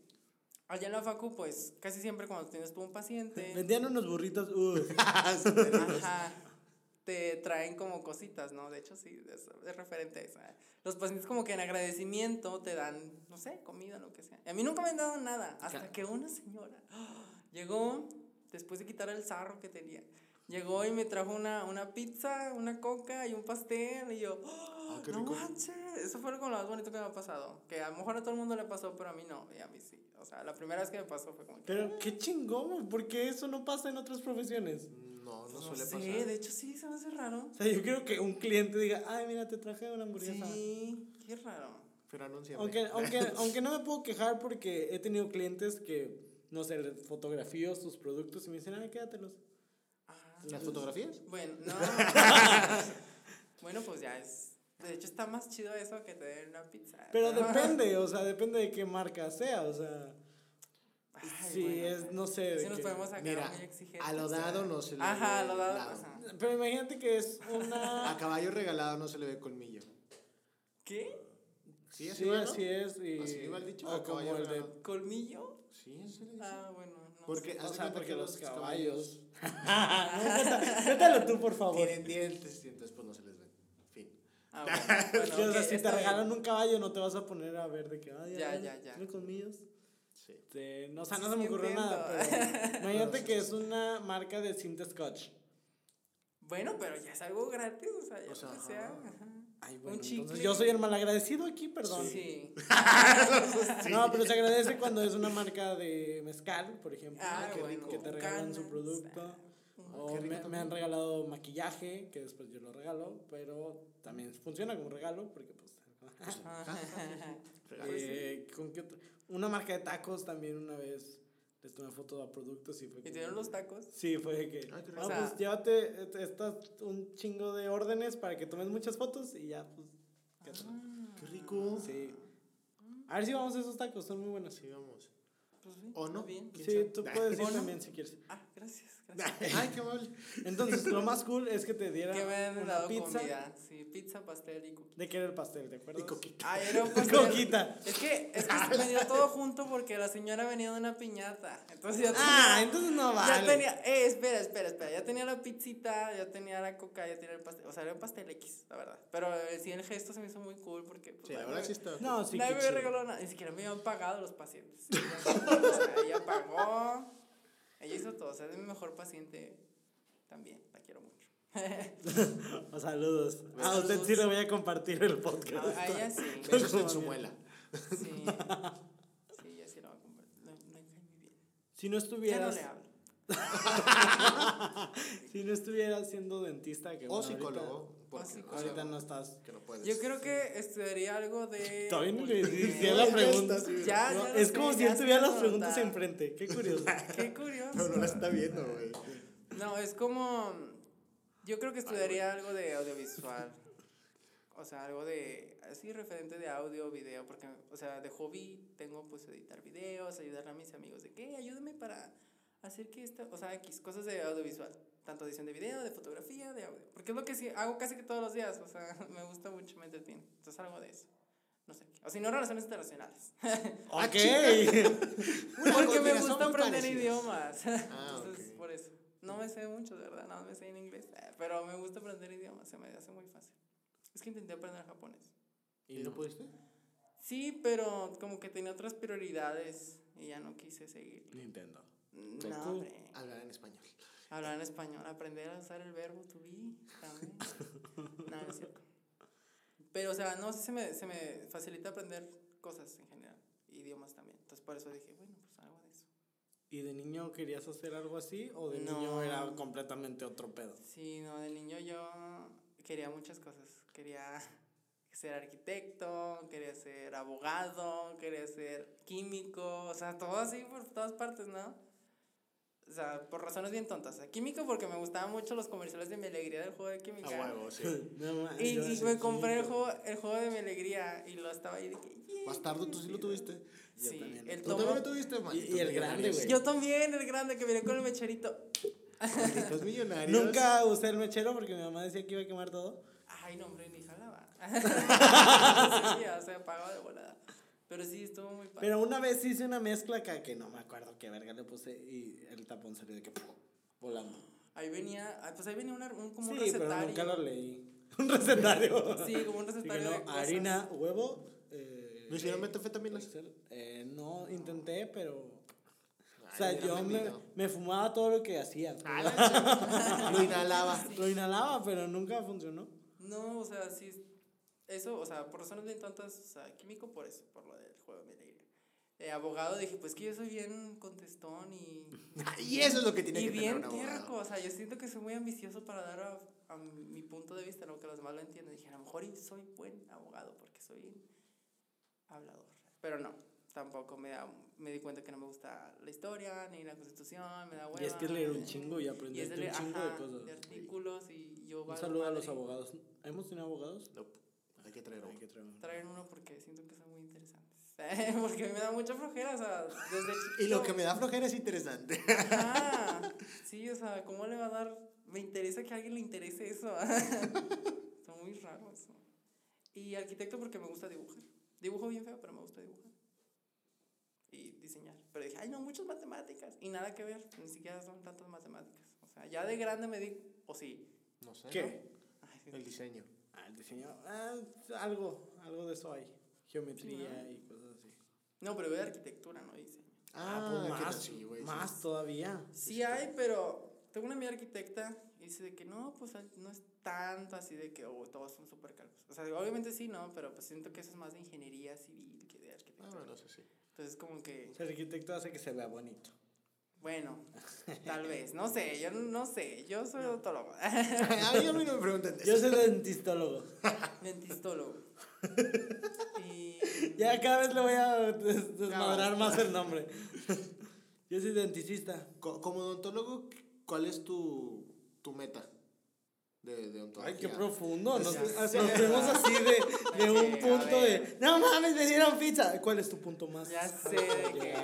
Allá en la facu, pues, casi siempre cuando tienes tú un paciente, Vendían unos burritos. uh, ajá, te traen como cositas, ¿no? De hecho, sí, es, es referente a eso. Los pacientes como que en agradecimiento te dan, no sé, comida, lo que sea. Y a mí nunca me han dado nada, hasta que una señora llegó, después de quitar el sarro que tenía, llegó y me trajo una, una pizza, una coca y un pastel, y yo, Ah, qué no rico. manches, eso fue lo más bonito que me ha pasado. Que a lo mejor a todo el mundo le pasó, pero a mí no, y a mí sí. O sea, la primera vez que me pasó fue como que... Pero qué chingón, porque eso no pasa en otras profesiones. No, no No suele sé, pasar. de hecho sí, se me hace raro. O sea, yo creo que un cliente diga, ay, mira, te traje una hamburguesa. Sí, qué raro. Pero anuncia. Aunque, aunque, aunque no me puedo quejar porque he tenido clientes que, no sé, fotografío sus productos y me dicen, ay, quédatelos. Ah, ¿Las fotografías? Bueno, no. bueno, pues ya es. De hecho, está más chido eso que te den una pizza. Pero depende, o sea, depende de qué marca sea, o sea, Ay, si bueno, es, no sé, de Sí, nos que- podemos sacar Mira, muy exigentes. a lo dado no se le Ajá, a lo dado. lado. ajá. Pero imagínate que es A una... caballo regalado no se le ve colmillo. ¿Qué? Sí, así Sí, va, ¿no? así es. Y, Así va el dicho, o como el de... ¿Colmillo? Sí, eso le dice. Ah, bueno. No Porque- sé. O sea, porque que los los caballos... no, tú, por favor. Tienen dientes y entonces pues no se les ven. Fin. Ah, bueno, o sea, si te bien. regalan un caballo, no te vas a poner a ver de que, ay, Ya, ya, ya. ¿tiene colmillos? Sí. Este, no, o sea, no Sí, se me ocurrió nada, pero imagínate que es una marca de cinta scotch. Bueno, pero ya es algo gratis, o sea, ya O sea, lo que sea. ajá. Ay, Un bueno, chicle. entonces yo soy el malagradecido aquí, perdón. Sí. No, pero se agradece cuando es una marca de mezcal, por ejemplo, Ah, que, bueno, que te regalan su producto. ah, O me, me también. han regalado maquillaje, que después yo lo regalo, pero también funciona como regalo, porque pues... eh, ¿con qué? Una marca de tacos también una vez les tomé foto a productos y fue ¿Y como- tienen los tacos? Sí, fue de que, ah, O sea- pues llévate estas, un chingo de órdenes para que tomes muchas fotos y ya, pues. Ah. Qué rico. Sí. A ver si vamos a esos tacos, son muy buenos. Sí, vamos. Pues sí, ¿O no? está bien. ¿Quién Sí, tú puedes ir también si quieres. Ah, gracias, gracias. Ay, qué mal. Entonces, lo más cool es que te dieran que me una dado pizza. comida. Sí, pizza, pastel y cookie. ¿De qué era el pastel, te acuerdas? Y coquita. Ah, era un pastel. Coquita. Es que, es que me dio todo junto porque la señora venía de una piñata. Entonces ya tenía. Ah, entonces no vale. Ya tenía, eh, espera, espera, espera. Ya tenía la pizzita, ya tenía la coca, ya tenía el pastel. O sea, era un pastel X, la verdad. Pero eh, sí, el gesto se me hizo muy cool porque. Pues, Sí, la verdad sí está. No, sí, nadie me regaló nada. Ni siquiera me habían pagado los pacientes. o sea, ella pagó. Ella hizo todo. O sea, es mi mejor paciente también. La quiero mucho. Saludos. A usted sí le voy a compartir el podcast. A, a ella sí. Besos en su muela. Sí. Sí, ella sí la va a compartir. Me cae muy bien. Si no Ya no estuvieras, le hablo. si no estuvieras siendo dentista, que O bueno, ahorita- psicólogo. Porque. Ahorita no estás. Que no puedes. Yo creo que estudiaría algo de. Todavía no le decía la pregunta. Ya, No, ya es como si él tuviera las preguntas enfrente. Qué curioso. Qué curioso. Pero no la está viendo, güey. No, es como. Yo creo que estudiaría algo de audiovisual. O sea, algo de. Así referente de audio, video. Porque, o sea, de hobby tengo pues editar videos, ayudarle a mis amigos de que ayúdame para hacer que esta. O sea, X, cosas de audiovisual. Tanto edición de video, de fotografía, de audio. Porque es lo que sí hago casi que todos los días. O sea, me gusta mucho, me entretiene. Entonces, algo de eso. No sé. O si no, relaciones internacionales. ok. Porque me gusta aprender idiomas. Ah, Entonces, ok. por eso. No me sé mucho, de verdad, nada más me sé en inglés. eh, Pero me gusta aprender idiomas, se me hace muy fácil. Es que intenté aprender japonés. ¿Y no pudiste? Sí, pero como que tenía otras prioridades y ya no quise seguir. Nintendo. No, hombre. Hablar en español. Hablar en español, aprender a usar el verbo to be también. no, es cierto. Pero, o sea, no, se me, se me facilita aprender cosas en general, idiomas también. Entonces, por eso dije, bueno, pues algo de eso. ¿Y de niño querías hacer algo así? ¿O de No. niño era completamente otro pedo? Sí, no, de niño yo quería muchas cosas. Quería ser arquitecto, quería ser abogado, quería ser químico, o sea, todo así por todas partes, ¿no? O sea, por razones bien tontas. O sea, químico porque me gustaban mucho los comerciales de mi alegría del juego de química. A huevo, sí. No mames, Y, me compré el juego, el juego de mi alegría y lo estaba ahí de que... "Yeah, Bastardo, tú sí lo tuviste. Yo Sí, también. el Tú tomo. también lo tuviste, man. Y- y el grande, güey. Yo también, el grande que viene con el mecherito. Malditos millonarios. Nunca usé el mechero porque mi mamá decía que iba a quemar todo. Ay, no, hombre, ni jalaba. sí, ya, se apagó de volada. Pero sí, estuvo muy padre. Pero una vez hice una mezcla que, que no me acuerdo qué verga le puse y el tapón salió de que ¡pum! volando. Ahí venía, ah, pues ahí venía una, un, como un Sí, pero recetario. nunca lo leí. Un recetario. Sí, como un recetario de no, cosas. harina, huevo. Eh, ¿No hicieron eh, metanfetaminas? eh, no, intenté, pero. O sea, yo me, me fumaba todo lo que hacía. Lo inhalaba. Lo inhalaba, pero nunca funcionó. No, o sea, sí. Eso, o sea, por razones bien tontas, o sea, químico por eso, por lo del juego de alegría. Eh, abogado, dije, pues que yo soy bien contestón y. Y eso es lo que tiene y que tener bien un abogado. terco, o sea, yo siento que soy muy ambicioso para dar a, a mi punto de vista, no que los demás lo entiendan. Dije, a lo mejor soy buen abogado porque soy hablador. Pero no, tampoco me, da, me di cuenta que no me gusta la historia ni la constitución, me da hueva. Y es que es leer un chingo y y es aprenderte de un chingo ajá, de cosas. de artículos y yo Un saludo a los abogados. ¿Hemos tenido abogados? No, hay que traer Hay uno. que traer uno. Traen uno porque siento que son muy interesantes. porque me da mucha flojera, o sea, desde Y lo chiquito- que me da flojera es interesante. Ajá. Sí, o sea, ¿cómo le va a dar? Me interesa que a alguien le interese eso. Está muy raro eso. Y arquitecto porque me gusta dibujar. Dibujo bien feo, pero me gusta dibujar. Y diseñar. Pero dije, ay, no, muchas matemáticas. Y nada que ver, ni siquiera son tantas matemáticas. O sea, ya de grande me di, o sí. No sé. ¿Qué? Ay, sí. ¿no? El diseño. Ah, el diseño. Ah, algo, algo de eso hay. Geometría Sí, y cosas así. No, pero veo de arquitectura, no diseño. Ah, pues que más, sí, güey, sí. más todavía. Sí hay, pero tengo una amiga arquitecta y dice de que no, pues no es tanto así de que oh, todos son súper calvos. O sea, obviamente sí, ¿no? Pero pues siento que eso es más de ingeniería civil que de Ah, arquitectura. bueno, eso sí. Entonces como que, El arquitecto hace que se vea bonito. Bueno, tal vez, no sé, yo no sé, yo soy odontólogo, a mí a mí no me pregunten de Yo soy dentistólogo. dentistólogo. Y Ya cada vez le voy a des- desmadrar más el nombre. Yo soy denticista. Co- Como odontólogo, ¿cuál es tu, tu meta de, de odontología? Ay, qué profundo. Nos, nos fuimos así de, de un punto de. No mames, me dieron pizza. ¿Cuál es tu punto más? ya sé de que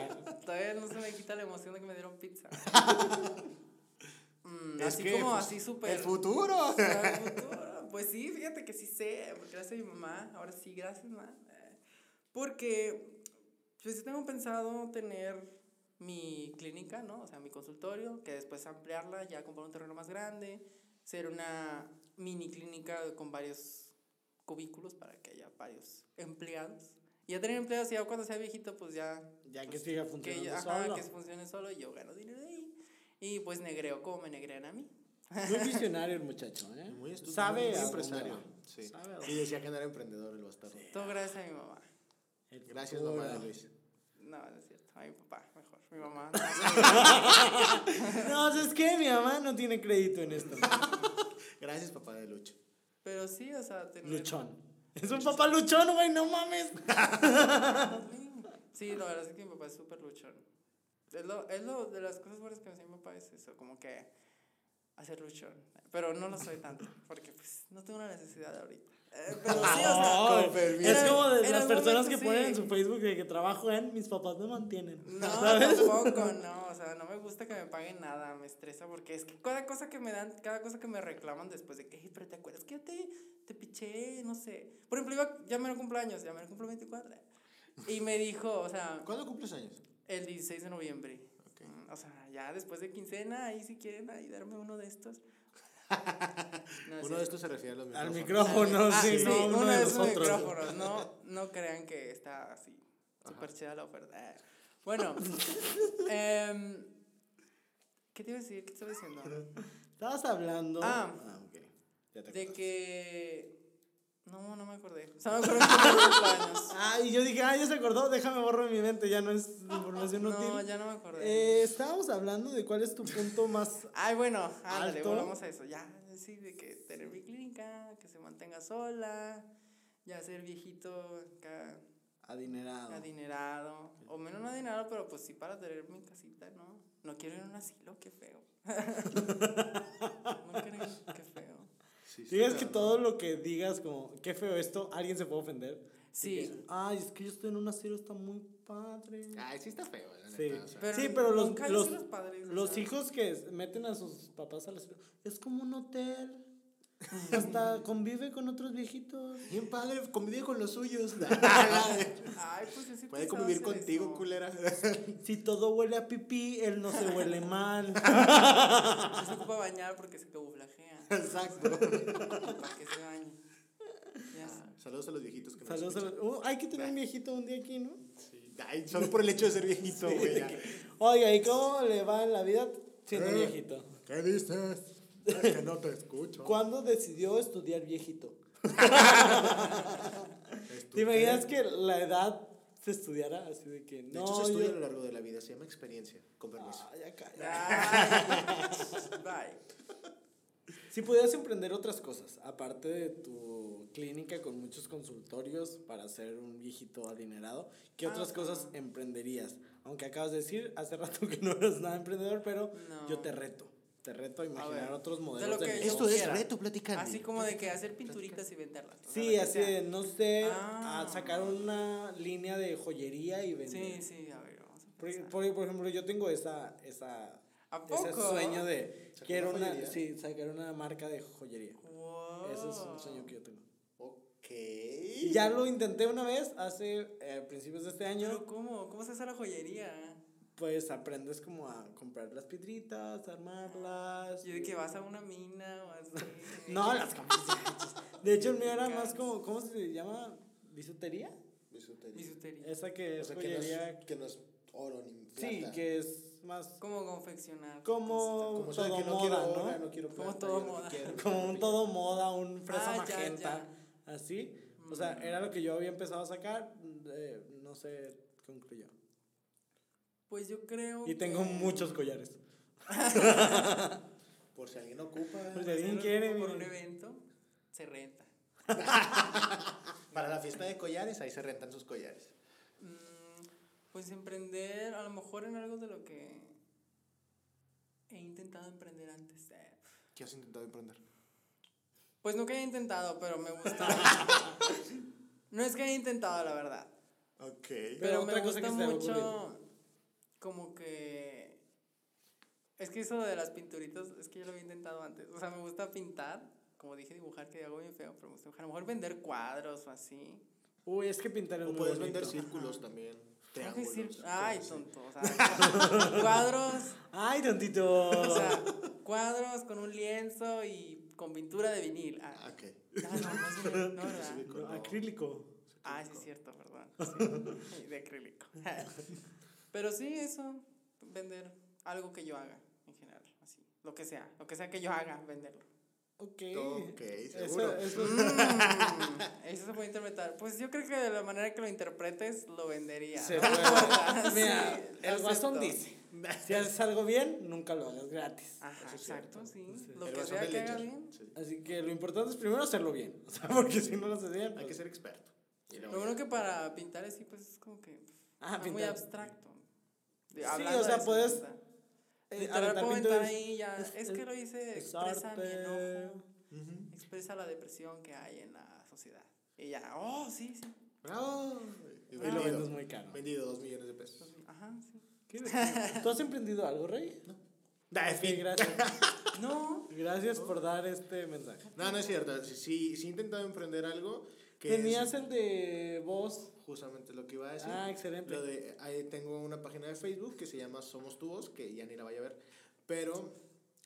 todavía no se me quita la emoción de que me dieron pizza. Mm, así que, como pues, así súper... El futuro. El futuro. Pues sí, fíjate que sí sé, gracias a mi mamá, ahora sí, gracias mamá. Porque, pues sí tengo pensado tener mi clínica, ¿no? O sea, mi consultorio, que después ampliarla, ya comprar un terreno más grande, ser una mini clínica con varios cubículos para que haya varios empleados. Y ya tener empleados, y ya cuando sea viejito, pues ya Ya que pues, siga que, funcionando ya- ajá, solo. que funcione solo y yo gano dinero de ahí. Y pues negreo como me negrean a mí. Muy visionario el muchacho, ¿eh? Muy astuto, Sabe muy empresario. Sí. Sabe Y decía que no era emprendedor el bastardo. Todo gracias a mi mamá. El Gracias, mamá de Luis. No, no es cierto. A mi papá. Mi mamá. No, ¿sabes qué? Mi mamá no tiene crédito en esto. Gracias, papá de Lucho. Pero sí, o sea, tener... Luchón. Es un papá luchón, güey, no mames. Sí, la verdad es que mi papá es súper luchón. Es lo, es lo de las cosas buenas que me enseñó mi papá es eso, como que hacer luchón. Pero no lo soy tanto, porque pues no tengo una necesidad ahorita. Eh, pero sí, o sea... Ay, con permiso. es como de las personas momento, que ponen en sí. su Facebook de que trabajo en mis papás me mantienen. No, ¿Sabes? tampoco, no, o sea, no me gusta que me paguen nada, me estresa porque es que cada cosa que me dan, cada cosa que me reclaman después de que, "Ey, pero te acuerdas que yo te, te piché, no sé. Por ejemplo, iba, ya me lo cumpleaños, ya me lo cumplo 24. Y me dijo, o sea, ¿Cuándo cumples años? el 16 de noviembre. Ok. Mm, O sea, ya después de quincena, ahí si quieren ahí darme uno de estos. No, Uno sí. de estos se refiere a los Al micrófonos. micrófono, Ah, sí, sí, no, uno, uno de de esos micrófonos. No, no crean que está así, súper chida la oferta. Bueno, em, ¿qué te iba a decir? ¿Qué te estaba diciendo? Estabas hablando. Ah. ok. Ya te De que... No, no me acordé. O sea, me acuerdo que tenía cumpleaños. Ah, y yo dije, ah, ya se acordó, déjame borro de mi mente, ya no es información No, útil. ya no me acordé. Eh, estábamos hablando de cuál es tu punto más. Ay, bueno, ándale, Alto. volvamos a eso. Ya, sí, de que tener mi clínica, que se mantenga sola, ya ser viejito acá, Adinerado. adinerado. O menos no adinerado, pero pues sí para tener mi casita, ¿no? No quiero ir a un asilo, qué feo. no creen, qué feo. Sí, sí, Digas que todo lo que digas, como, qué feo esto, alguien se puede ofender. Sí. Que, Ay, es que yo estoy en un asilo, está muy padre. Ay, sí está feo, la Sí. neta. o sea. Pero sí, pero los, los, los padres, los hijos que meten a sus papás al asilo, es como un hotel. Hasta convive con otros viejitos. Bien padre, convive con los suyos. Ay, pues sí Puede convivir contigo, eso. culera. Si todo huele a pipí, él no se huele mal. No se ocupa bañar porque se camuflajea. Exacto. Para que se bañe. Ya sé. Saludos a los viejitos que nos Saludos a los-. Uh, hay que tener un viejito un día aquí, ¿no? Sí. Ay, solo por el hecho de ser viejito, güey. ya. Oiga, ¿y cómo le va en la vida siendo Eh. viejito? ¿Qué dices? Es que no te escucho. ¿Cuándo decidió estudiar viejito? ¿Te imaginas que la edad se estudiara así de que De no? hecho, se estudia yo- a lo largo de la vida. Se llama experiencia. Con permiso. Ah, ya cállate. Si pudieras emprender otras cosas, aparte de tu clínica con muchos consultorios para ser un viejito adinerado, ¿qué otras cosas emprenderías? Aunque acabas de decir hace rato que no eres nada emprendedor, pero No. yo te reto. Te reto a imaginar ver, otros de modelos lo de. Esto es reto, platicando. Así como de que hacer pinturitas y venderlas. Sí, así de, no sé, Ah. a sacar una línea de joyería y vender. Sí, sí, a ver, vamos a Por, por- por ejemplo, yo tengo esa, esa, ¿A ese sueño de ¿Sacar quiero una una, joyería? sí, sacar una marca de joyería. Wow. Ese es un sueño que yo tengo. Ok. Ya lo intenté una vez hace eh, principios de este año. Pero ¿cómo? ¿Cómo se hace la joyería? Pues aprendes como a comprar las piedritas, armarlas. Yo de que vas a una mina o así. No, las compras. De hecho, el mío era más como, ¿cómo se llama? ¿Bisutería? Bisutería. Bisutería. Esa que O es sea, que no joyería. es, que no es oro ni plata. Sí, que es más ¿Cómo confeccionar? como, Como todo que no moda, quiero ¿no? quiero Como todo moda. quiero Como un todo moda, un fresa Ah, ya, magenta, así. O sea, era lo que yo había empezado a sacar, eh, no sé, concluyó. Pues yo creo Y tengo que- muchos collares. Por si alguien ocupa. Por si alguien quiere, Por un evento, se renta. Para la fiesta de collares, ahí se rentan sus collares. Pues emprender, a lo mejor en algo de lo que he intentado emprender antes. eh. ¿Qué has intentado emprender? Pues nunca he intentado, pero me gusta. no es que haya intentado, la verdad. Ok. Pero Pero, me otra cosa gusta que mucho como que es que eso de las pinturitas es que yo lo había intentado antes. O sea, me gusta pintar, como dije dibujar que hago bien feo, pero me gusta dibujar. A lo mejor vender cuadros o así. Uy, es que pintar es O muy puedes bonito. vender círculos también. Triángulos. Ay, tonto. O sea, cuadros, Ay, tontito. o sea, cuadros con un lienzo y con pintura de vinil. Ah, Ah, acrílico. Ah, sí es cierto, perdón. Sí, de acrílico. Pero sí, eso, vender algo que yo haga en general, así, lo que sea, lo que sea que yo haga, venderlo. Ok. Ok, Eso, seguro. eso es- Mm, eso se puede interpretar. Pues yo creo que de la manera que lo interpretes, lo vendería. se ¿no? puede. Sí, el guasón dice, si haces algo bien, nunca lo hagas gratis. Ajá, Eso es exacto, sí. Sí. Lo El que sea que haga bien. Sí. Así que lo importante es primero hacerlo bien. O sea, porque si no lo haces bien, Hay pues- que ser experto. Lo bueno que para pintar así, pues es como que Ah, es muy abstracto. De- Sí, o sea, de eso, puedes, pintar. Eh, puedo pintura ahí ya. es- Es, que lo hice, es expresa mi arte. enojo, Ujú. expresa la depresión que hay en la sociedad. Y ya, oh, sí, sí. Bravo. Y Y lo vendes muy caro. Vendido dos millones de pesos. Ajá, sí. ¿Qué- ¿Tú has emprendido algo, Rey? No. Da, en Sí, gracias. No, Gracias por dar este mensaje. No, no es cierto. Sí, sí, sí he intentado emprender algo que Tenías es el de voz. Justamente lo que iba a decir. Ah, excelente. Lo de, ahí tengo una página de Facebook que se llama Somos Tu Voz, que ya ni la vaya a ver, pero,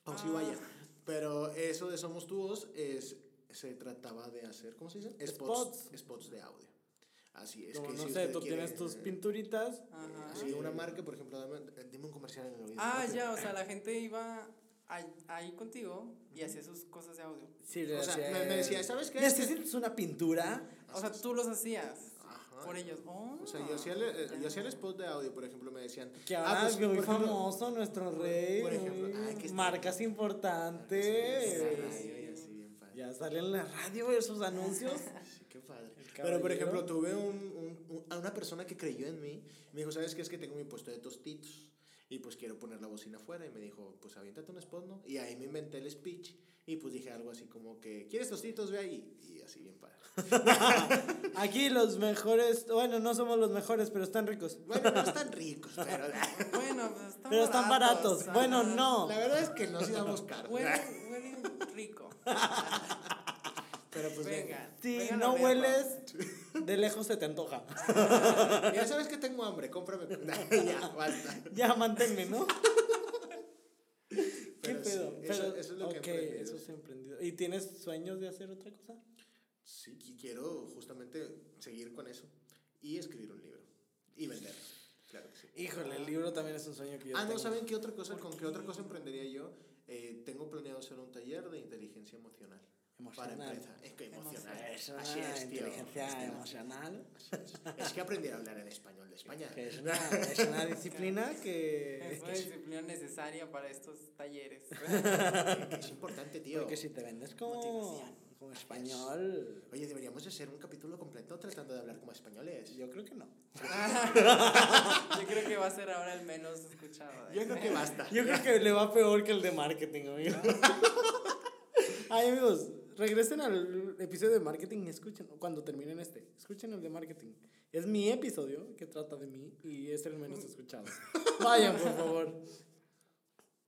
o sí Ah. vaya, pero eso de Somos Tu Voz es, se trataba de hacer, ¿cómo se dice? Spots, Spots. spots de audio. Así es Como, que no si sé, tú quiere, tienes tus eh, pinturitas. Ajá. Así, una marca, por ejemplo, dame, dime un comercial en el oído. Ah, ya, o sea, la gente iba ahí, ahí contigo y hacía sus cosas de audio. Sí, O sea, me, me decía, ¿sabes qué? ¿Necesitas una pintura? O sea, tú los hacías. Por ellos. Oh, O sea, yo hacía, el, eh, yo hacía el spot de audio, por ejemplo, me decían. Que ah, ahora pues, es muy famoso nuestro rey. por ejemplo, ay, que marcas Sí, importantes. sí, sí, bien padre. Ya salen en la radio esos anuncios. Sí, qué padre. Pero, por ejemplo, tuve un, un- un- a una persona que creyó en mí. Me dijo, ¿sabes qué? Es que tengo mi puesto de tostitos. Y pues quiero poner la bocina afuera y me dijo, pues aviéntate un spot, ¿no? Y ahí me inventé el speech y pues dije algo así como que, ¿quieres tostitos? Ve ahí. Y así bien padre. Aquí los mejores, bueno, no somos los mejores, pero están ricos. Bueno, no están ricos, pero Bueno, pues están Pero están baratos. Bueno, ajá. no. la verdad es que no íbamos caros. Huelen, huelen rico. Pero pues venga. Si no hueles, de lejos se te antoja. Ya sabes que tengo hambre, cómprame. ya, basta. Ya, manténme, ¿no? ¿Qué Pero sí, pedo? eso- Pero, eso es lo que he ok, aprendido. eso emprendido. ¿Y tienes sueños de hacer otra cosa? Sí, quiero justamente seguir con eso y escribir un libro y venderlo. Claro que sí. Híjole, el libro también es un sueño que yo Ah, no. ¿saben qué otra cosa? ¿Con qué otra cosa emprendería yo? Eh, tengo planeado hacer un taller de inteligencia emocional. Para Emocional. empresa. Es que emocional. Es Así es, tío. inteligencia Así es. emocional. Es que aprendí a hablar en español de España. Que es una, es una disciplina que... Es una disciplina necesaria para estos talleres. Que es importante, tío. Porque si te vendes como, Motivación. como español, Oye, deberíamos de hacer un capítulo completo tratando de hablar como españoles. yo creo que no. Yo creo que va a ser ahora el menos escuchado. de- Yo creo que basta. Yo creo que le va peor que el de marketing, amigo. Ay, amigos, regresen al episodio de marketing y escuchen, cuando terminen este, escuchen el de marketing. Es mi episodio que trata de mí y es el menos escuchado. Vayan, por favor.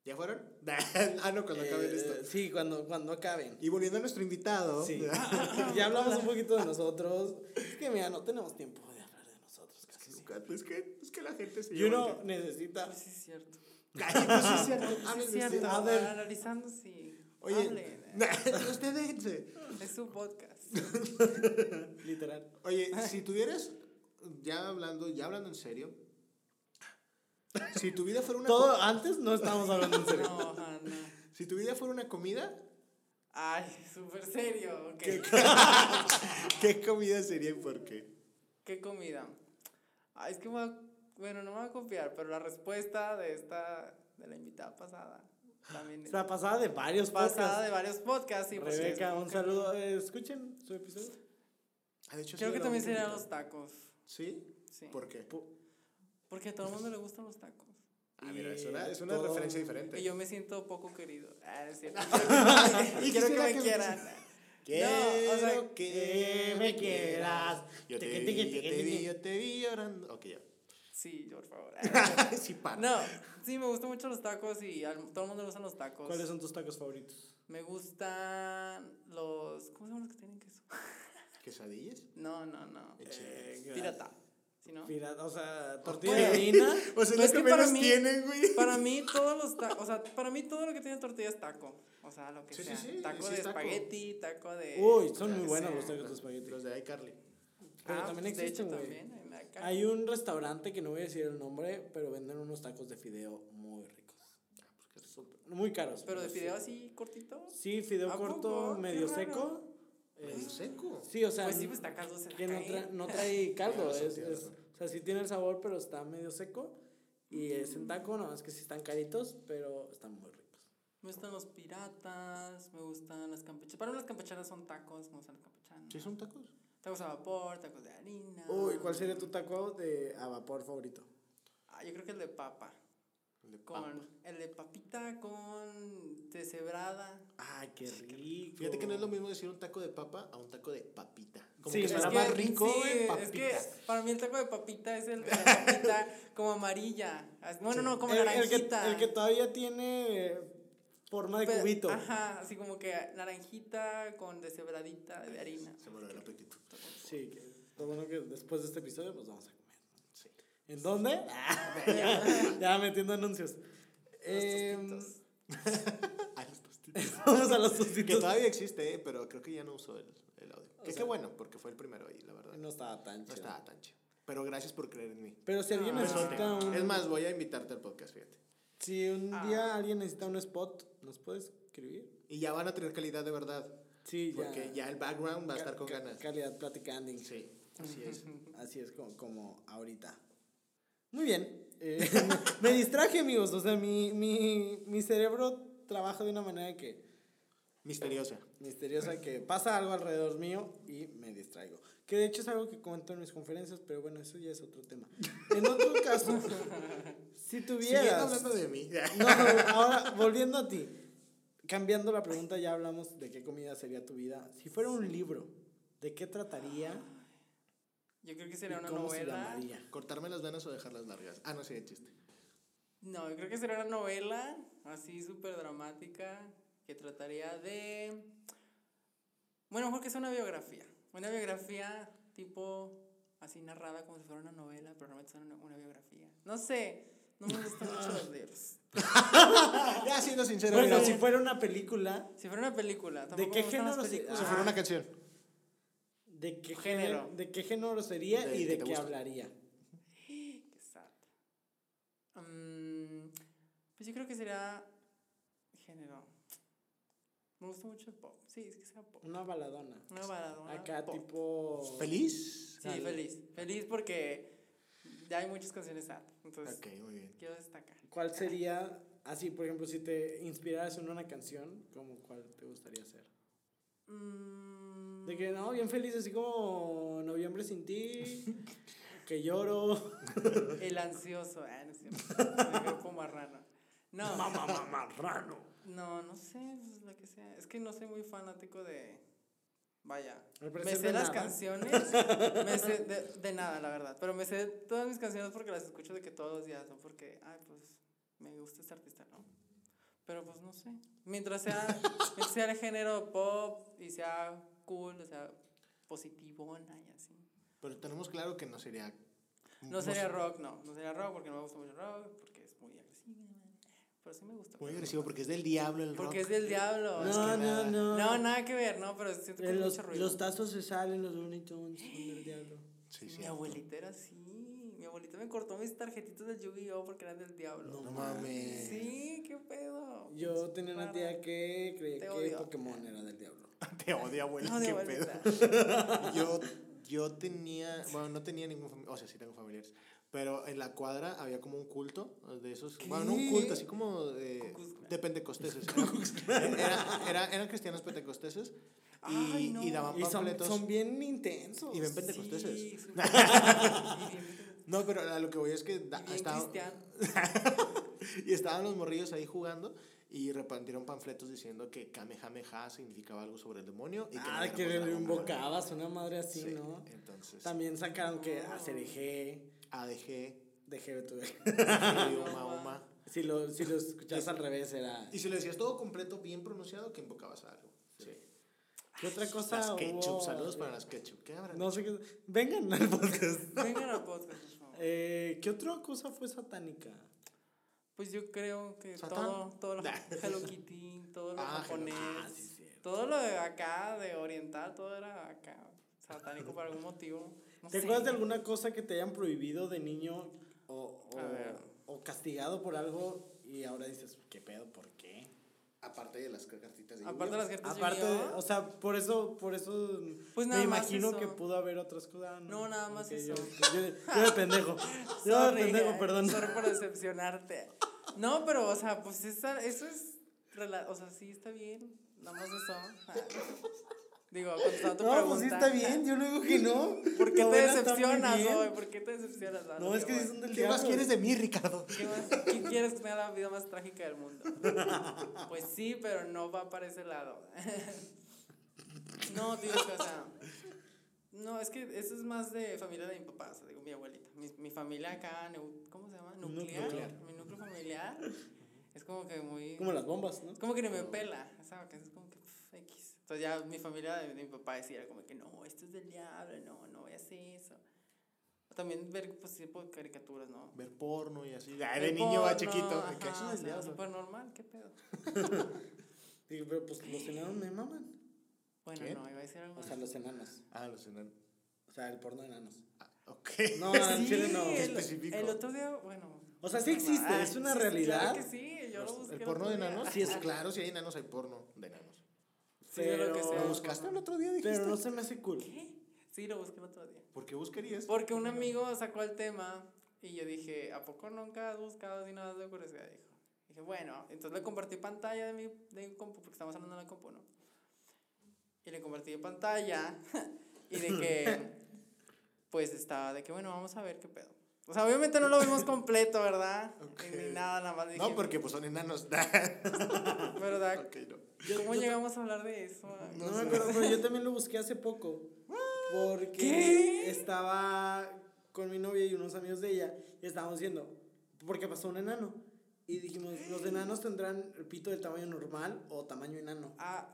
¿Ya fueron? ah, no, cuando acaben Eh, esto. Sí, cuando, cuando acaben. Y volviendo a nuestro invitado. Sí. ya hablamos un poquito de nosotros. Es que, mira, no tenemos tiempo de hablar de nosotros casi. Es que, es que la gente se Y uno necesita... Sí, es cierto. Ay, pues sí es cierto. Sí, es cierto. A ver. Analizando, sí. Oye, Hablen. usted déjense. Es su podcast. Literal. Oye, si tuvieras, ya hablando, ya hablando en serio, si tu vida fuera una, Todo antes no estábamos hablando en serio. No, ajá, no. si tu vida fuera una comida, Ay, súper serio. ¿Qué? ¿qué comida sería y por qué? ¿Qué comida? Ay, es que me voy a- bueno, no me voy a copiar, pero la respuesta de esta, de la invitada pasada, también es La pasada de varios pasada podcasts. de varios podcasts. Sí, pues, Rebeca, un saludo. Eh, escuchen su episodio. Ah, de hecho, Creo que también serían los tacos. ¿Sí? Sí. ¿Por qué? Porque a todo el mundo le gustan los tacos. Ah, mira, es una, es una todo- referencia diferente. Y yo me siento poco querido. Ah, es cierto. Y Quiero que me que quieran. Quiero No, o sea, que me quieras. Yo te Tiqui, vi, yo te vi, yo te vi llorando. Ok, ya. Sí, por favor. sí, para. No, sí, me gustan mucho los tacos y a todo el mundo le gustan los tacos. ¿Cuáles son tus tacos favoritos? Me gustan los. ¿Cómo se llaman los que tienen queso? ¿Quesadillas? No, no, no. Enchiladas. Pirata. ¿Sí, no? Pirata, o sea, tortilla de harina. O sea, Pues lo es que que para menos mí- tienen, güey. Para mí todos los tacos, o sea, para mí todo lo que tiene tortilla es taco. O sea, lo que Sí, sea. sí, taco sí de espagueti, taco de. Uy, son muy buenos sea. los tacos de espagueti. Los de iCarly. Pero Ah, también pues, de hecho, existen, güey. Hay un restaurante que no voy a decir el nombre, pero venden unos tacos de fideo muy ricos. Súper- Muy caros. Pero de fideo así cortito. Sí, fideo ¿A corto, poco? Qué medio seco. Medio seco. Sí, o sea, Pues sí, pues está caldo se que no, tra- no trae caldo. Es, es- o sea, sí tiene el sabor, pero está medio seco. Y es en taco, no, es que sí están caritos, pero están muy ricos. Me gustan los piratas, me gustan las campechanas. Para mí las campechanas son tacos, me gustan las campechanas. ¿Sí son tacos? Tacos a vapor, tacos de harina. Uy, ¿cuál sería tu taco de a vapor favorito? Ah, yo creo que el de papa. El de Con papa. el de papita con deshebrada. Ay, qué rico. Fíjate que no es lo mismo decir un taco de papa a un taco de papita. Como Sí, que suena suena más más rico, sí, es que para mí el taco de papita es el de la papita como amarilla. As- Bueno, no, como el, el que, naranjita. el que todavía tiene eh, forma de cubito. Ajá, así como que naranjita con deshebradita de harina. Se me olvidó el apetito. Sí, que lo bueno que después de este episodio pues vamos a comer. Sí. ¿En dónde? ya, ya metiendo anuncios. Em, tostitos. Ah, los tostitos. vamos a los que tostitos. todavía existe, eh, pero creo que ya no usó el, el audio. Que sea- qué bueno, porque fue el primero ahí, la verdad. No estaba tan No chido. estaba tan chido. Pero gracias por creer en mí. Pero si alguien Ah. necesita un... Es más, voy a invitarte al podcast, fíjate. Si un Ah. día alguien necesita un spot, ¿nos puedes escribir? Y ya van a tener calidad de verdad. Sí, ya. Porque ya el background va a estar con ca- ganas. Calidad platicando. Sí, así es. Así es como, como ahorita. Muy bien. eh, me distraje, amigos. O sea, mi, mi, mi cerebro trabaja de una manera que Misteriosa. misteriosa que pasa algo alrededor mío y me distraigo. Que de hecho es algo que comento en mis conferencias, pero bueno, eso ya es otro tema. En otro caso, Si Siguiendo tuvieras. hablando de mí. No, ahora, volviendo a ti. Cambiando la pregunta, ya hablamos de qué comida sería tu vida. Si fuera un libro, ¿de qué trataría? Yo creo que sería una ¿Cómo se novela. ¿Cortarme las venas o dejarlas largas? Ah, no, sí, de chiste. No, yo creo que sería una novela así súper dramática que trataría de... Bueno, mejor que sea una biografía. Una biografía tipo así narrada como si fuera una novela, pero realmente es una, una biografía. No sé, no me gustan mucho los libros. Ya siendo sincero, Bueno, mira, si fuera una película, Si fuera una película, ¿De qué género películas. si fuera una canción. ¿de qué Género. de qué género sería De y de qué gusta. hablaría? Qué sad. Mm, pues yo creo que sería género. Me gusta mucho el pop. Sí, es que sea pop. Una baladona. Una baladona. Acá pop. tipo... ¿Feliz? Sí, feliz. Feliz porque ya hay muchas canciones sad. Entonces, Ok, muy bien. quiero destacar. ¿Cuál sería, así, por ejemplo, si te inspiraras en una canción, como cuál te gustaría hacer? Mm, De que, no, bien feliz, así como Noviembre sin ti, que lloro. El ansioso. Ah, no es cierto. Grupo marrano. No. Mamá, mamá, rano. No, no sé, pues lo que sea. Es que no soy muy fanático de. Vaya. Me sé las nada. canciones. me sé de, de nada, la verdad. Pero me sé todas mis canciones porque las escucho de que todos los días, no porque, ay, pues me gusta este artista, ¿no? Pero pues no sé. Mientras sea, mientras sea el género pop y sea cool, o sea, positivona y así. Pero tenemos claro que no sería. No sería rock, no. No sería rock porque no me gusta mucho rock, porque. Pero sí me gusta. Muy agresivo porque es del diablo el rock. Porque es del diablo. es No, que no, nada. no. No, nada que ver, no, pero siento que es los, mucho ruido. los tazos se salen, los Looney Tunes son del diablo. Sí, sí. Mi abuelita era así. Mi abuelita me cortó mis tarjetitas de Yu-Gi-Oh porque eran del diablo. No mames. Sí, qué pedo. Yo tenía una tía que creía que odio. Pokémon era del diablo. Te odio, abuela. No, qué abuelita. pedo. Yo, yo tenía. Bueno, no tenía ningún familiar. O sea, sí tengo familiares. Pero en la cuadra había como un culto de esos. Bueno, no un culto, así como de, de pentecosteses. Era, era- eran cristianos pentecosteses. Y, Ay, no. y daban Y son, panfletos. son bien intensos. Y ven pentecosteses. Sí, bien, No, pero a lo que voy es que da- y bien estaba- cristiano. y estaban los morrillos ahí jugando y repartieron panfletos diciendo que Kamehameha significaba algo sobre el demonio. Y Ah, no que éramos le invocabas una madre así, Sí, ¿no? Entonces, También sacaron que eje, ADG, tu Oma, Oma. Si lo, si lo escuchas al revés era... Y si lo decías todo completo, bien pronunciado, que invocabas a algo. Sí. ¿Qué otra cosa Las ketchup, hubo? saludos para las ketchup. ¿Qué habrán No sé qué... Vengan al podcast. Vengan al podcast, por favor. Eh, ¿Qué otra cosa fue satánica? Pues yo creo que ¿Satán? todo, todo lo Hello Kitty, todo lo Ah, japonés, Ah, sí, todo lo de acá, de oriental, todo era acá, satánico por algún motivo. No ¿Te sé. acuerdas de alguna cosa que te hayan prohibido de niño o, o, o castigado por algo y ahora dices, ¿qué pedo? ¿Por qué? Aparte de las cartitas de Aparte de las cartas Aparte, de- o sea, por eso, por eso Pues me más imagino eso. que pudo haber otras cosas. No, nada más eso. Yo, yo, yo de pendejo. Yo de pendejo, perdón. Sorry por decepcionarte. No, pero, o sea, pues esa, eso es. rela- O sea, sí está bien. Nada más eso. Digo, contestando tu No, pregunta. pues sí está bien, yo no digo que no. ¿Por qué te decepcionas, güey? ¿Por qué te decepcionas? Ah, No, es que sí son del ¿Qué diablo. más quieres de mí, Ricardo? ¿Qué más? ¿Quién quieres que tenga la vida más trágica del mundo? Pues sí, pero no va para ese lado. No, tío, o sea. No, es que eso es más de familia de mi papá, o sea, digo, mi abuelita. Mi, mi familia acá, ¿cómo se llama? Nuclear. Nuclear. Mi núcleo familiar es como que muy. Como las bombas, ¿no? Como que ni me pela, ¿sabes? Es como que pff, X. Entonces ya mi familia de, de mi papá decía como que no, esto es del diablo, no, no voy a hacer eso. O también ver pues tipo de caricaturas, ¿no? Ver porno y así. Ay, de niño va chiquito. ajá, ¿Qué eso o del diablo? súper normal, ¿qué pedo? Sí, pero pues los enanos me maman. Bueno, ¿Qué? no, iba a decir algo O sea, los enanos. Ah, los enanos. O sea, el porno de enanos. Ah, ok. No, en Sí, chile no. el, específico. el otro día, bueno. O sea, sí existe, Ah, es una sí, realidad. Claro que sí, yo lo Los- busqué ¿El porno de otro día. enanos? Sí, es claro, si hay enanos, hay porno de enanos. Sí, de lo que Pero- sea. ¿Lo buscaste el otro día, dijiste? Pero no se me hace cool. ¿Qué? Sí, lo busqué el otro día. ¿Por qué buscarías? Porque un amigo sacó el tema y yo dije, ¿a poco nunca has buscado así nada de curiosidad? Dijo. Dije, bueno, entonces le compartí pantalla de mi, de mi compu, porque estamos hablando de la compu, ¿no? Y le compartí pantalla y de que, pues estaba de que, bueno, vamos a ver qué pedo. O sea, obviamente no lo vimos completo, ¿verdad? Ni nada, nada más. No, porque pues son enanos. ¿Verdad? ok, no. ¿Cómo llegamos a hablar de eso? No, me acuerdo, pero yo también lo busqué hace poco. Porque ¿Qué? estaba con mi novia y unos amigos de ella y estábamos diciendo, porque pasó un enano. Y dijimos, ¿los enanos tendrán el pito del tamaño normal o tamaño enano? Ah,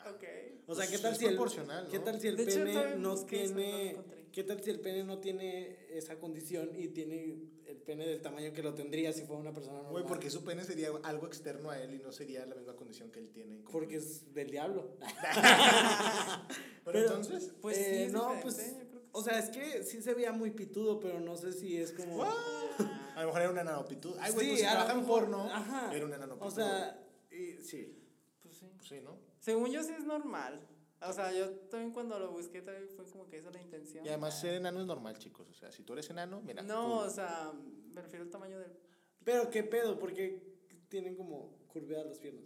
ok. O sea, Pues ¿qué tal si el proporcional, ¿no? qué tal si el pene no no tiene. Qué tal si el pene no tiene esa condición y tiene el pene del tamaño que lo tendría si fuera una persona normal? Güey, porque su pene sería algo externo a él y no sería la misma condición que él tiene. porque es del diablo. Pero, pero- entonces, Pues sí, Eh, es no, pues yo creo que o sea, es que sí se veía muy pitudo, pero no sé si es como a lo mejor era un enano pitudo. Ay, güey, Sí, pues si a lo trabaja en mejor, porno, ajá. era un enano pitudo. O sea, y- sí. Pues sí. Pues sí, ¿no? Según yo sí es normal. O sea, yo también cuando lo busqué también fue como que esa la intención. Y además ser enano es normal, chicos. O sea, si tú eres enano, mira. No, o sea, me refiero al tamaño del... Pero qué pedo, porque tienen como curveadas las piernas.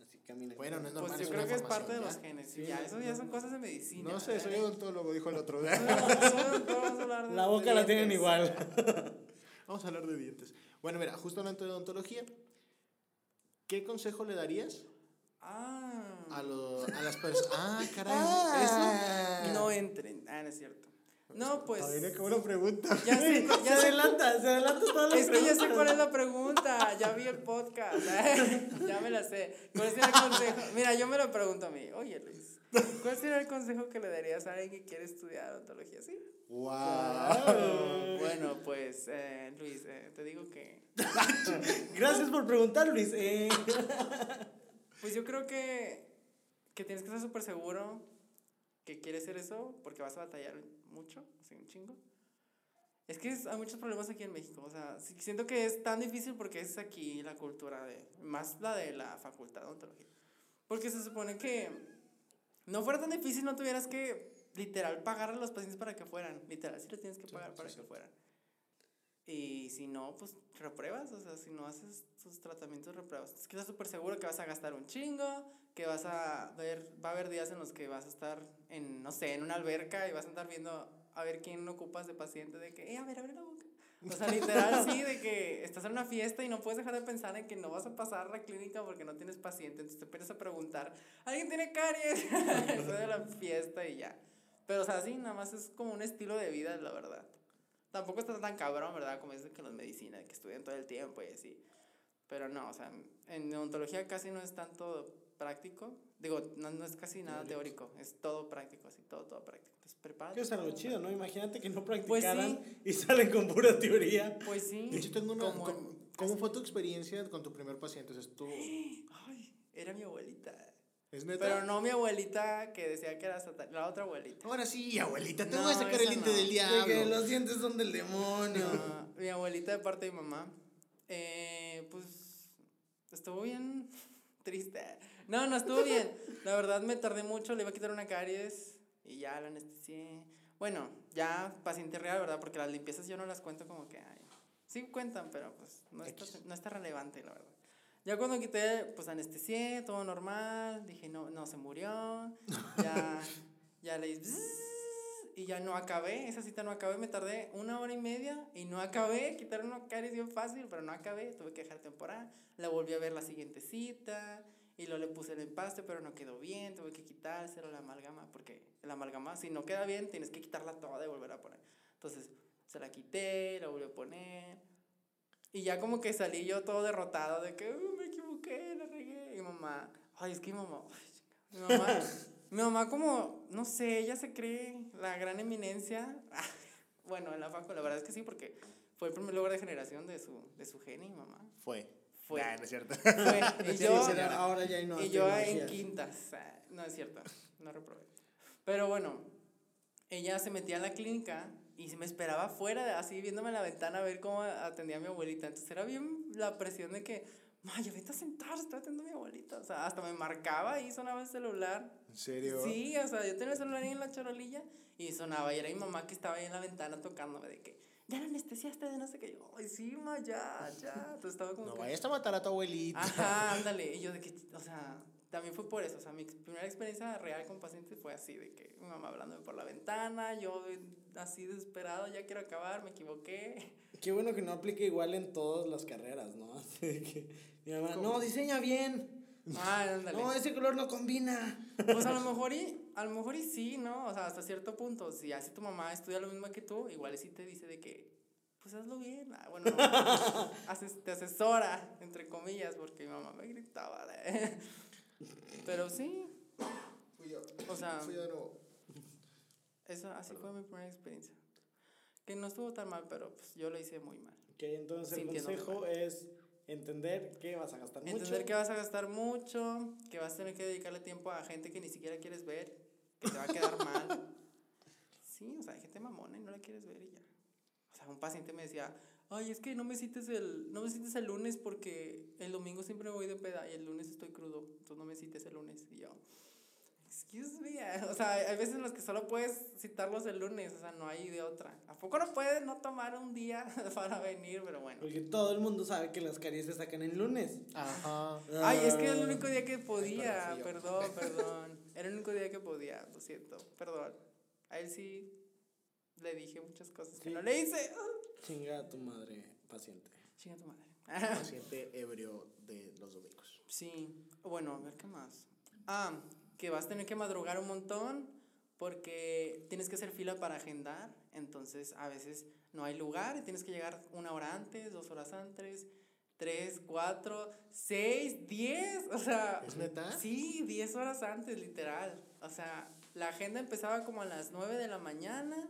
Así caminan. Bueno, no es normal. Pues yo creo que es parte de los genes. Sí, ya, no, eso ya son cosas de medicina. No sé, soy ¿eh? odontólogo, dijo el otro. No, no, no vamos a hablar de- La boca la tienen igual. Vamos a hablar de dientes. Bueno, mira, justo hablando de odontología, ¿qué consejo le darías Ah. a, lo- a las personas? Ah, caray. Ah. No entren. Ah, no es cierto. No, pues. Todavía acabó la pregunta. Ya sé, se ya sé. adelanta, se adelanta todas las Es que ya sé cuál es la pregunta. Ya vi el podcast. ya me la sé. ¿Cuál sería el consejo? Mira, yo me lo pregunto a mí. Oye, Luis. ¿Cuál sería el consejo que le darías a alguien que quiere estudiar odontología? ¿Sí? ¡Wow! Bueno, pues, eh, Luis, eh, te digo que. Gracias por preguntar, Luis. Pues yo creo que, que tienes que estar súper seguro que quieres hacer eso porque vas a batallar mucho, así un chingo. Es que es- hay muchos problemas aquí en México, o sea, sí- siento que es tan difícil porque es aquí la cultura de, más la de la facultad de odontología. Porque se supone que no fuera tan difícil, no tuvieras que literal pagar a los pacientes para que fueran, literal, sí le tienes que Sí, pagar sí, para sí. que fueran. Y si no, pues repruebas, o sea, si no haces tus tratamientos, repruebas. Es que estás súper seguro que vas a gastar un chingo, que vas a ver, va a haber días en los que vas a estar en, no sé, en una alberca y vas a estar viendo a ver quién ocupas de paciente, de que, eh, a ver, abre la boca. O sea, literal, sí, de que estás en una fiesta y no puedes dejar de pensar en que no vas a pasar la clínica porque no tienes paciente. Entonces te empiezas a preguntar, ¿alguien tiene caries? Después de la fiesta y ya. Pero, o sea, sí, nada más es como un estilo de vida, la verdad. Tampoco está tan cabrón, ¿verdad? Como dicen que los medicina, que estudian todo el tiempo y así. Pero no, o sea, en odontología casi no es tanto práctico. Digo, no, no es casi nada teórico, es todo práctico, así, todo, todo práctico. Entonces, prepárate. que es algo chido, ¿no? Imagínate que no Pues practicaran y salen con pura teoría. Pues sí. De hecho, tengo una. ¿Cómo, cómo fue tu experiencia con tu primer paciente? O sea, estuvo- Ay, era mi abuelita. ¿Es neta? Pero no mi abuelita que decía que era satan- la otra abuelita. Ahora sí, abuelita, te No, voy a sacar el diente no. del De diablo. que los dientes son del demonio. No, mi abuelita de parte de mi mamá, eh, pues estuvo bien triste. No, no estuvo bien. La verdad me tardé mucho, le iba a quitar una caries y ya la anestesié. Bueno, ya paciente real, ¿verdad? Porque las limpiezas yo no las cuento como que, ay, sí cuentan, pero pues no está, no está relevante, la verdad. Ya cuando quité, pues anestesié, todo normal, dije, no, no, se murió, ya, ya le hice y ya no acabé, esa cita no acabé, me tardé una hora y media y no acabé, quitar una caries bien fácil, pero no acabé, tuve que dejar temporada, la volví a ver la siguiente cita, y luego le puse el empaste, pero no quedó bien, tuve que quitárselo, la amalgama, porque la amalgama, si no queda bien, tienes que quitarla toda y volver a poner. Entonces, se la quité, la volví a poner, y ya como que salí yo todo derrotado de que "Uh, equivoqué, la regué. Y mamá, ay, es que mi mamá, ay, chica, mi mamá, mi mamá como, no sé, ella se cree la gran eminencia. bueno, en la facu, la verdad es que sí, porque fue el primer lugar de generación de su, de su gene, mi mamá. Fue. Fue. Nah, no es cierto. Fue. Y yo, ahora ya nuevas y yo en quintas. ah, No es cierto, no reprobé. Pero bueno, ella se metía a la clínica y se me esperaba afuera, así viéndome en la ventana a ver cómo atendía a mi abuelita. Entonces era bien la presión de que, Maya, vete a sentar, está atendiendo a mi abuelita. O sea, hasta me marcaba y sonaba el celular. ¿En serio? Sí, o sea, yo tenía el celular ahí en la charolilla y sonaba. Y era mi mamá que estaba ahí en la ventana tocándome de que, ya la anestesiaste de no sé qué. Yo, ay, sí, ma, ya, ya. Entonces estaba como No que. vayas a matar a tu abuelita. Ajá, ándale. Y yo de que, o sea, también fue por eso, o sea, mi primera experiencia real con pacientes fue así, de que mi mamá hablándome por la ventana, yo así desesperado, ya quiero acabar, me equivoqué. Qué bueno que no aplique igual en todas las carreras, ¿no? Así de que mi mamá, no, diseña bien. Ah, ándale. No, ese color no combina. Pues a lo mejor y, a lo mejor y sí, ¿no? O sea, hasta cierto punto, si así tu mamá estudia lo mismo que tú, igual sí te dice de que, pues hazlo bien, ah, bueno, ases- te asesora, entre comillas, porque mi mamá me gritaba. de- Pero sí, Fui yo. o sea, Fui yo de nuevo. eso, así fue mi primera experiencia. Que no estuvo tan mal, pero pues yo lo hice muy mal. Ok, entonces el consejo es entender que vas a gastar mucho. Entender que vas a gastar mucho, que vas a tener que dedicarle tiempo a gente que ni siquiera quieres ver, que te va a quedar mal. Sí, o sea, hay gente mamona y no la quieres ver y ya. Sea, un paciente me decía, ay, es que no me cites el, no me cites el lunes porque el domingo siempre voy de peda y el lunes estoy crudo, entonces no me cites el lunes. Y yo, excuse me, o sea, hay veces en los que solo puedes citarlos el lunes, o sea, no hay de otra. ¿A poco no puedes no tomar un día para venir? Pero bueno. Porque todo el mundo sabe que las caries se sacan el lunes. Ajá. Ay, es que era el único día que podía, yo. perdón, perdón. Era el único día que podía, lo siento, perdón. A él sí le dije muchas cosas que Sí. no le hice. Chinga a tu madre, paciente. Chinga tu madre. Paciente ebrio de los domingos. Sí, bueno, a ver qué más. Ah, que vas a tener que madrugar un montón porque tienes que hacer fila para agendar, entonces a veces no hay lugar y tienes que llegar una hora antes, dos horas antes, tres, cuatro, seis, diez, o sea... ¿Es neta? Sí, diez horas antes, literal. O sea, la agenda empezaba como a las nueve de la mañana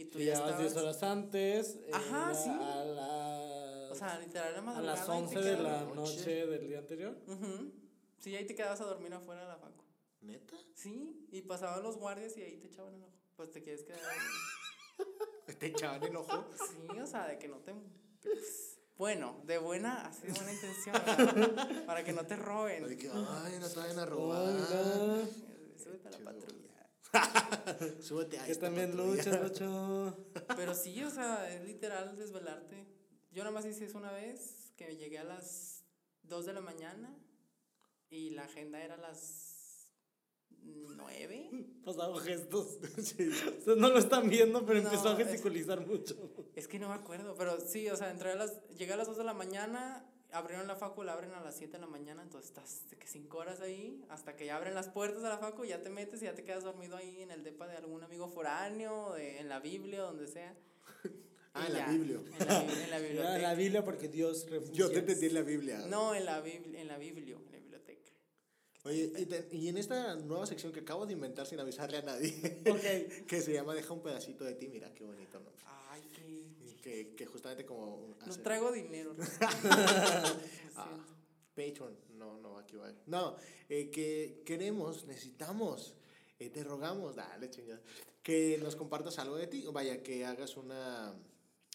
y tú ya llegabas 10 estabas... horas antes. eh, sí. A las, O sea, literal la a madrugada. las y te 11 de la noche. noche del día anterior. Ujú. Sí, ahí te quedabas a dormir afuera de la facu. ¿Neta? Sí, y pasaban los guardias y ahí te echaban el ojo. Pues te quieres quedar ahí. Te echaban el ojo. Sí, o sea, de que no te... pues, bueno, de buena, así de buena intención, ¿verdad? para que no te De roben. que, ay, no te vayan a robar. Súbete a la patrulla. Súbete a Que esta también luchas, Lucho. Pero sí, o sea, es literal desvelarte. Yo nada más hice eso una vez, que llegué a las 2 de la mañana y la agenda era a las 9. Pasado gestos. Ustedes no lo están viendo, pero No, empezó a es- gesticulizar mucho. Es que no me acuerdo, pero sí, o sea, entré a las, llegué a las 2 de la mañana, abrieron la facu, la abren a las 7 de la mañana, entonces estás de que 5 horas ahí, hasta que ya abren las puertas de la facu, ya te metes y ya te quedas dormido ahí en el depa de algún amigo foráneo, de, en la Biblia, donde sea. Ah, en la Biblia. En la, en Biblia porque Dios refugia. Yo te entendí en la Biblia. No, en la Biblia, en la Biblia, en la biblioteca. Oye, y, te- y en esta nueva sección que acabo de inventar sin avisarle a nadie, que se llama Deja un pedacito de ti, mira qué bonito nombre. Ay, que... Que, justamente como... No hace- traigo dinero. Ah. Patreon, no, no, aquí va. No, eh, que queremos, necesitamos, eh, te rogamos, dale chingada, que nos compartas algo de ti, vaya, que hagas una...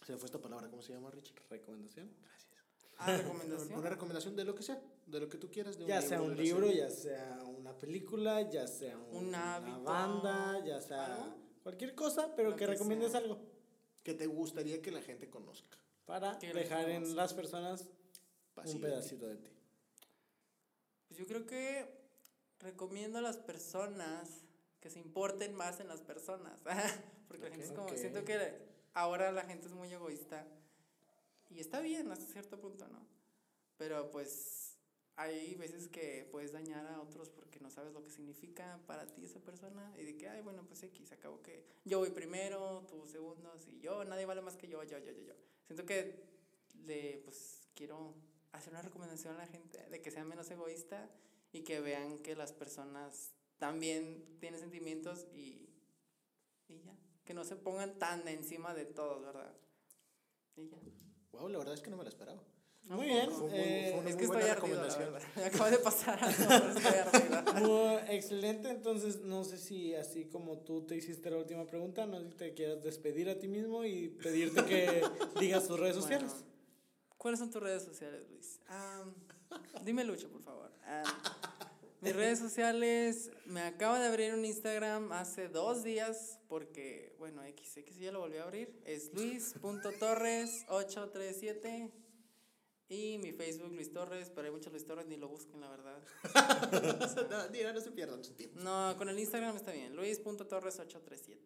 Se me fue esta palabra, ¿cómo se llama, Richie? Recomendación. Gracias. Ah, recomendación. Una recomendación de lo que sea, de lo que tú quieras. De Ya sea un libro, serie. ya sea una película, ya sea un- Un una banda, ya sea algo. cualquier cosa, pero Lo que que recomiendes sea. algo Que te gustaría que la gente conozca. para dejar en las personas Pasillo. un pedacito de ti. Pues yo creo que recomiendo a las personas que se importen más en las personas. Porque la gente es como, Ok. siento que ahora la gente es muy egoísta. Y está bien hasta cierto punto, ¿no? Pero pues hay veces que puedes dañar a otros porque no sabes lo que significa para ti esa persona. Y de que, ay, bueno, pues X, acabo que yo voy primero, tú segundos, y yo, nadie vale más que yo, yo, yo, yo, yo. Siento que le, pues, quiero hacer una recomendación a la gente de que sean menos egoísta y que vean que las personas también tienen sentimientos y, y ya. Que no se pongan tan encima de todos, ¿verdad? Y ya. Wow, la verdad es que no me la esperaba. Muy bien. Fue eh, fue una Es muy que estoy buena la recomendación. Me acaba de pasar algo, estoy excelente, entonces no sé si así como tú te hiciste la última pregunta, no sé si te quieras despedir a ti mismo y pedirte que digas tus redes sociales. Bueno, ¿Cuáles son tus redes sociales, Luis? Dime Lucho, por favor. Am, mis redes sociales, me acabo de abrir un Instagram hace dos días porque, bueno, X, X ya lo volví a abrir. Es luis.torres837 Y mi Facebook, Luis Torres, pero hay muchos Luis Torres, ni lo busquen, la verdad. no, mira, no se pierdan su tiempo. No, con el Instagram está bien, luis.torres837.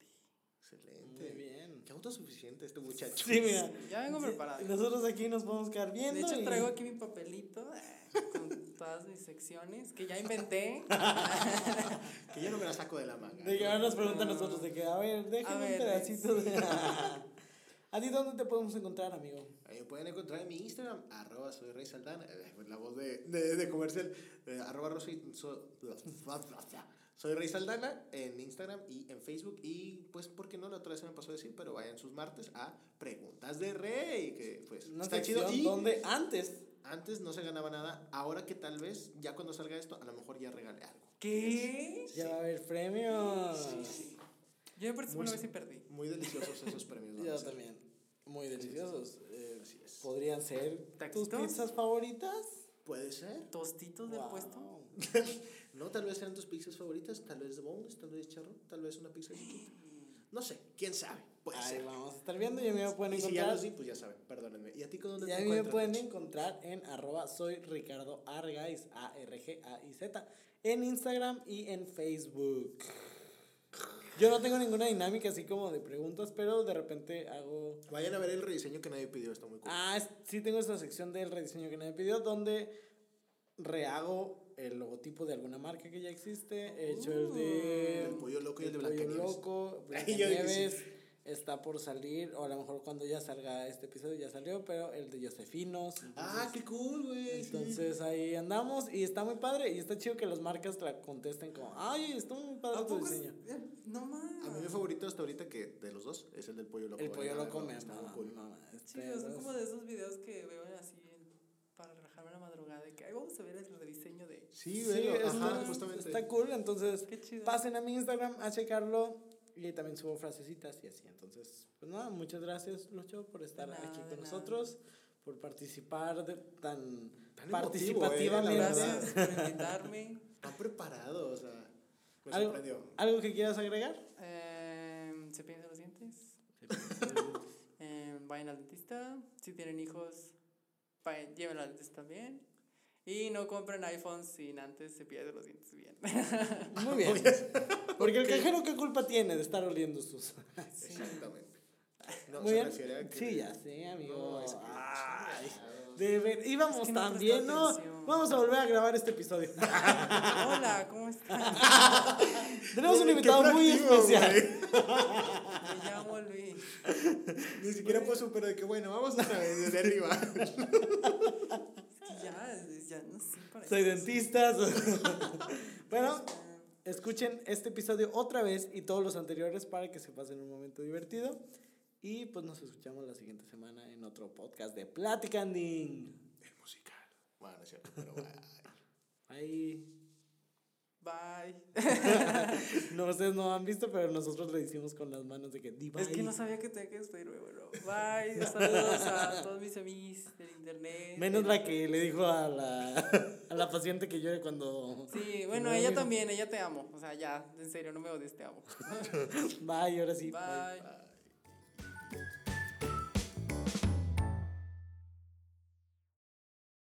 Excelente. Muy bien. Qué autosuficiente este muchacho. Sí, mira. Ya vengo preparado. Nosotros aquí nos podemos quedar viendo. De hecho, y- traigo aquí mi papelito eh, con todas mis secciones que ya inventé. Que yo no me la saco de la manga. De que ahora nos preguntan a nosotros de que, a ver, déjame A un ver, pedacito de... ¿A ti dónde te podemos encontrar, amigo? Ahí me pueden encontrar en mi Instagram, arroba soy Rey Saldana, eh, la voz de, de, de comercial, eh, arroba Rosy- so- soy Rey Saldana en Instagram y en Facebook. Y pues, ¿por qué no? La otra vez se me pasó a decir, pero vayan sus martes a Preguntas de Rey, que pues Una está chido. Y donde antes... antes no se ganaba nada, ahora que tal vez ya cuando salga esto, a lo mejor ya regale algo. ¿Qué? Ya va a haber premios. Yo me participé Muy una sí. vez y perdí. Muy deliciosos esos premios. Yo ser. también. Muy deliciosos. Eh, Así es. ¿Podrían ser tus ¿Taquitos? pizzas favoritas? Puede ser. ¿Tostitos del Wow. puesto? No, tal vez sean tus pizzas favoritas, tal vez de boneless, tal vez charro, tal vez una pizza chiquita. No sé, quién sabe. Puede Ahí ser. vamos a estar viendo y a mí me pueden Y si ya encontrar. los di, pues ya saben, perdónenme. ¿Y a ti con dónde Y te a mí me pueden encontrar en arroba soy Ricardo Argaiz, A-R-G-A-I-Z, en Instagram y en Facebook. Yo no tengo ninguna dinámica así como de preguntas, pero de repente hago... Vayan a ver el rediseño que nadie pidió, está muy cool. Ah, sí tengo esta sección del rediseño que nadie pidió, donde rehago el logotipo de alguna marca que ya existe. He hecho el de... El pollo loco y el de Pollo Blancanieves. Loco. Blancanieves está por salir, o a lo mejor cuando ya salga este episodio ya salió, pero el de Josefinos. Ah, qué cool, güey. sí. Entonces ahí andamos y está muy padre y está chido que las marcas la contesten como, ay, está muy padre ¿A tu es- diseño. eh, No más. A mí mi favorito hasta ahorita que de los dos es el del pollo loco. El pollo loco me está muy cool. Este, Chido, son como de esos videos que veo así en- para relajarme la madrugada. De que ay, vamos a ver el rediseño de. Sí, Sí, velo, está, ajá, justamente. está cool, entonces Qué chido. pasen a mi Instagram a checarlo y también subo frasecitas y así. Entonces, pues nada, muchas gracias Lucho por estar nada, aquí con nada. nosotros, por participar de- tan, Tan participativamente. eh, Gracias por invitarme. Están preparados, o sea, me ¿Algo, sorprendió. ¿Algo que quieras agregar? Eh, Cepillense los dientes. Eh, vayan al dentista. Si tienen hijos, vayan, llévenlo al dentista también. Y no compren iPhones sin antes cepillarse los dientes bien. Muy bien. Porque el cajero, ¿qué culpa tiene de estar oliendo sus... Exactamente. No, Muy se bien. a que. Sí, ya sé, amigo. No, es que- Ay, de ver, íbamos Es que no tan bien, ¿no? atención. Vamos a volver a grabar este episodio. Hola, ¿cómo están? Tenemos un invitado muy especial. Me llamo Luis. Ni siquiera puso, pero de que bueno, vamos otra vez desde arriba. Es que ya, ya no sé para Soy dentista. bueno, escuchen este episodio otra vez y todos los anteriores para que se pasen un momento divertido. Y pues nos escuchamos la siguiente semana en otro podcast de Platicanding. El musical. Bueno, no es cierto, pero bueno. Ahí. Bye. No, ustedes no han visto, pero nosotros le hicimos con las manos de que di Es que bye". no sabía que tenía que despedirme, bueno. Bye. Saludos a todos mis amigos del internet. Menos la que le dijo a la, a la paciente que llore cuando. Sí, bueno, No, ella también, ella te amo. O sea, ya, en serio, no me odies, te amo. Bye, ahora sí. Bye.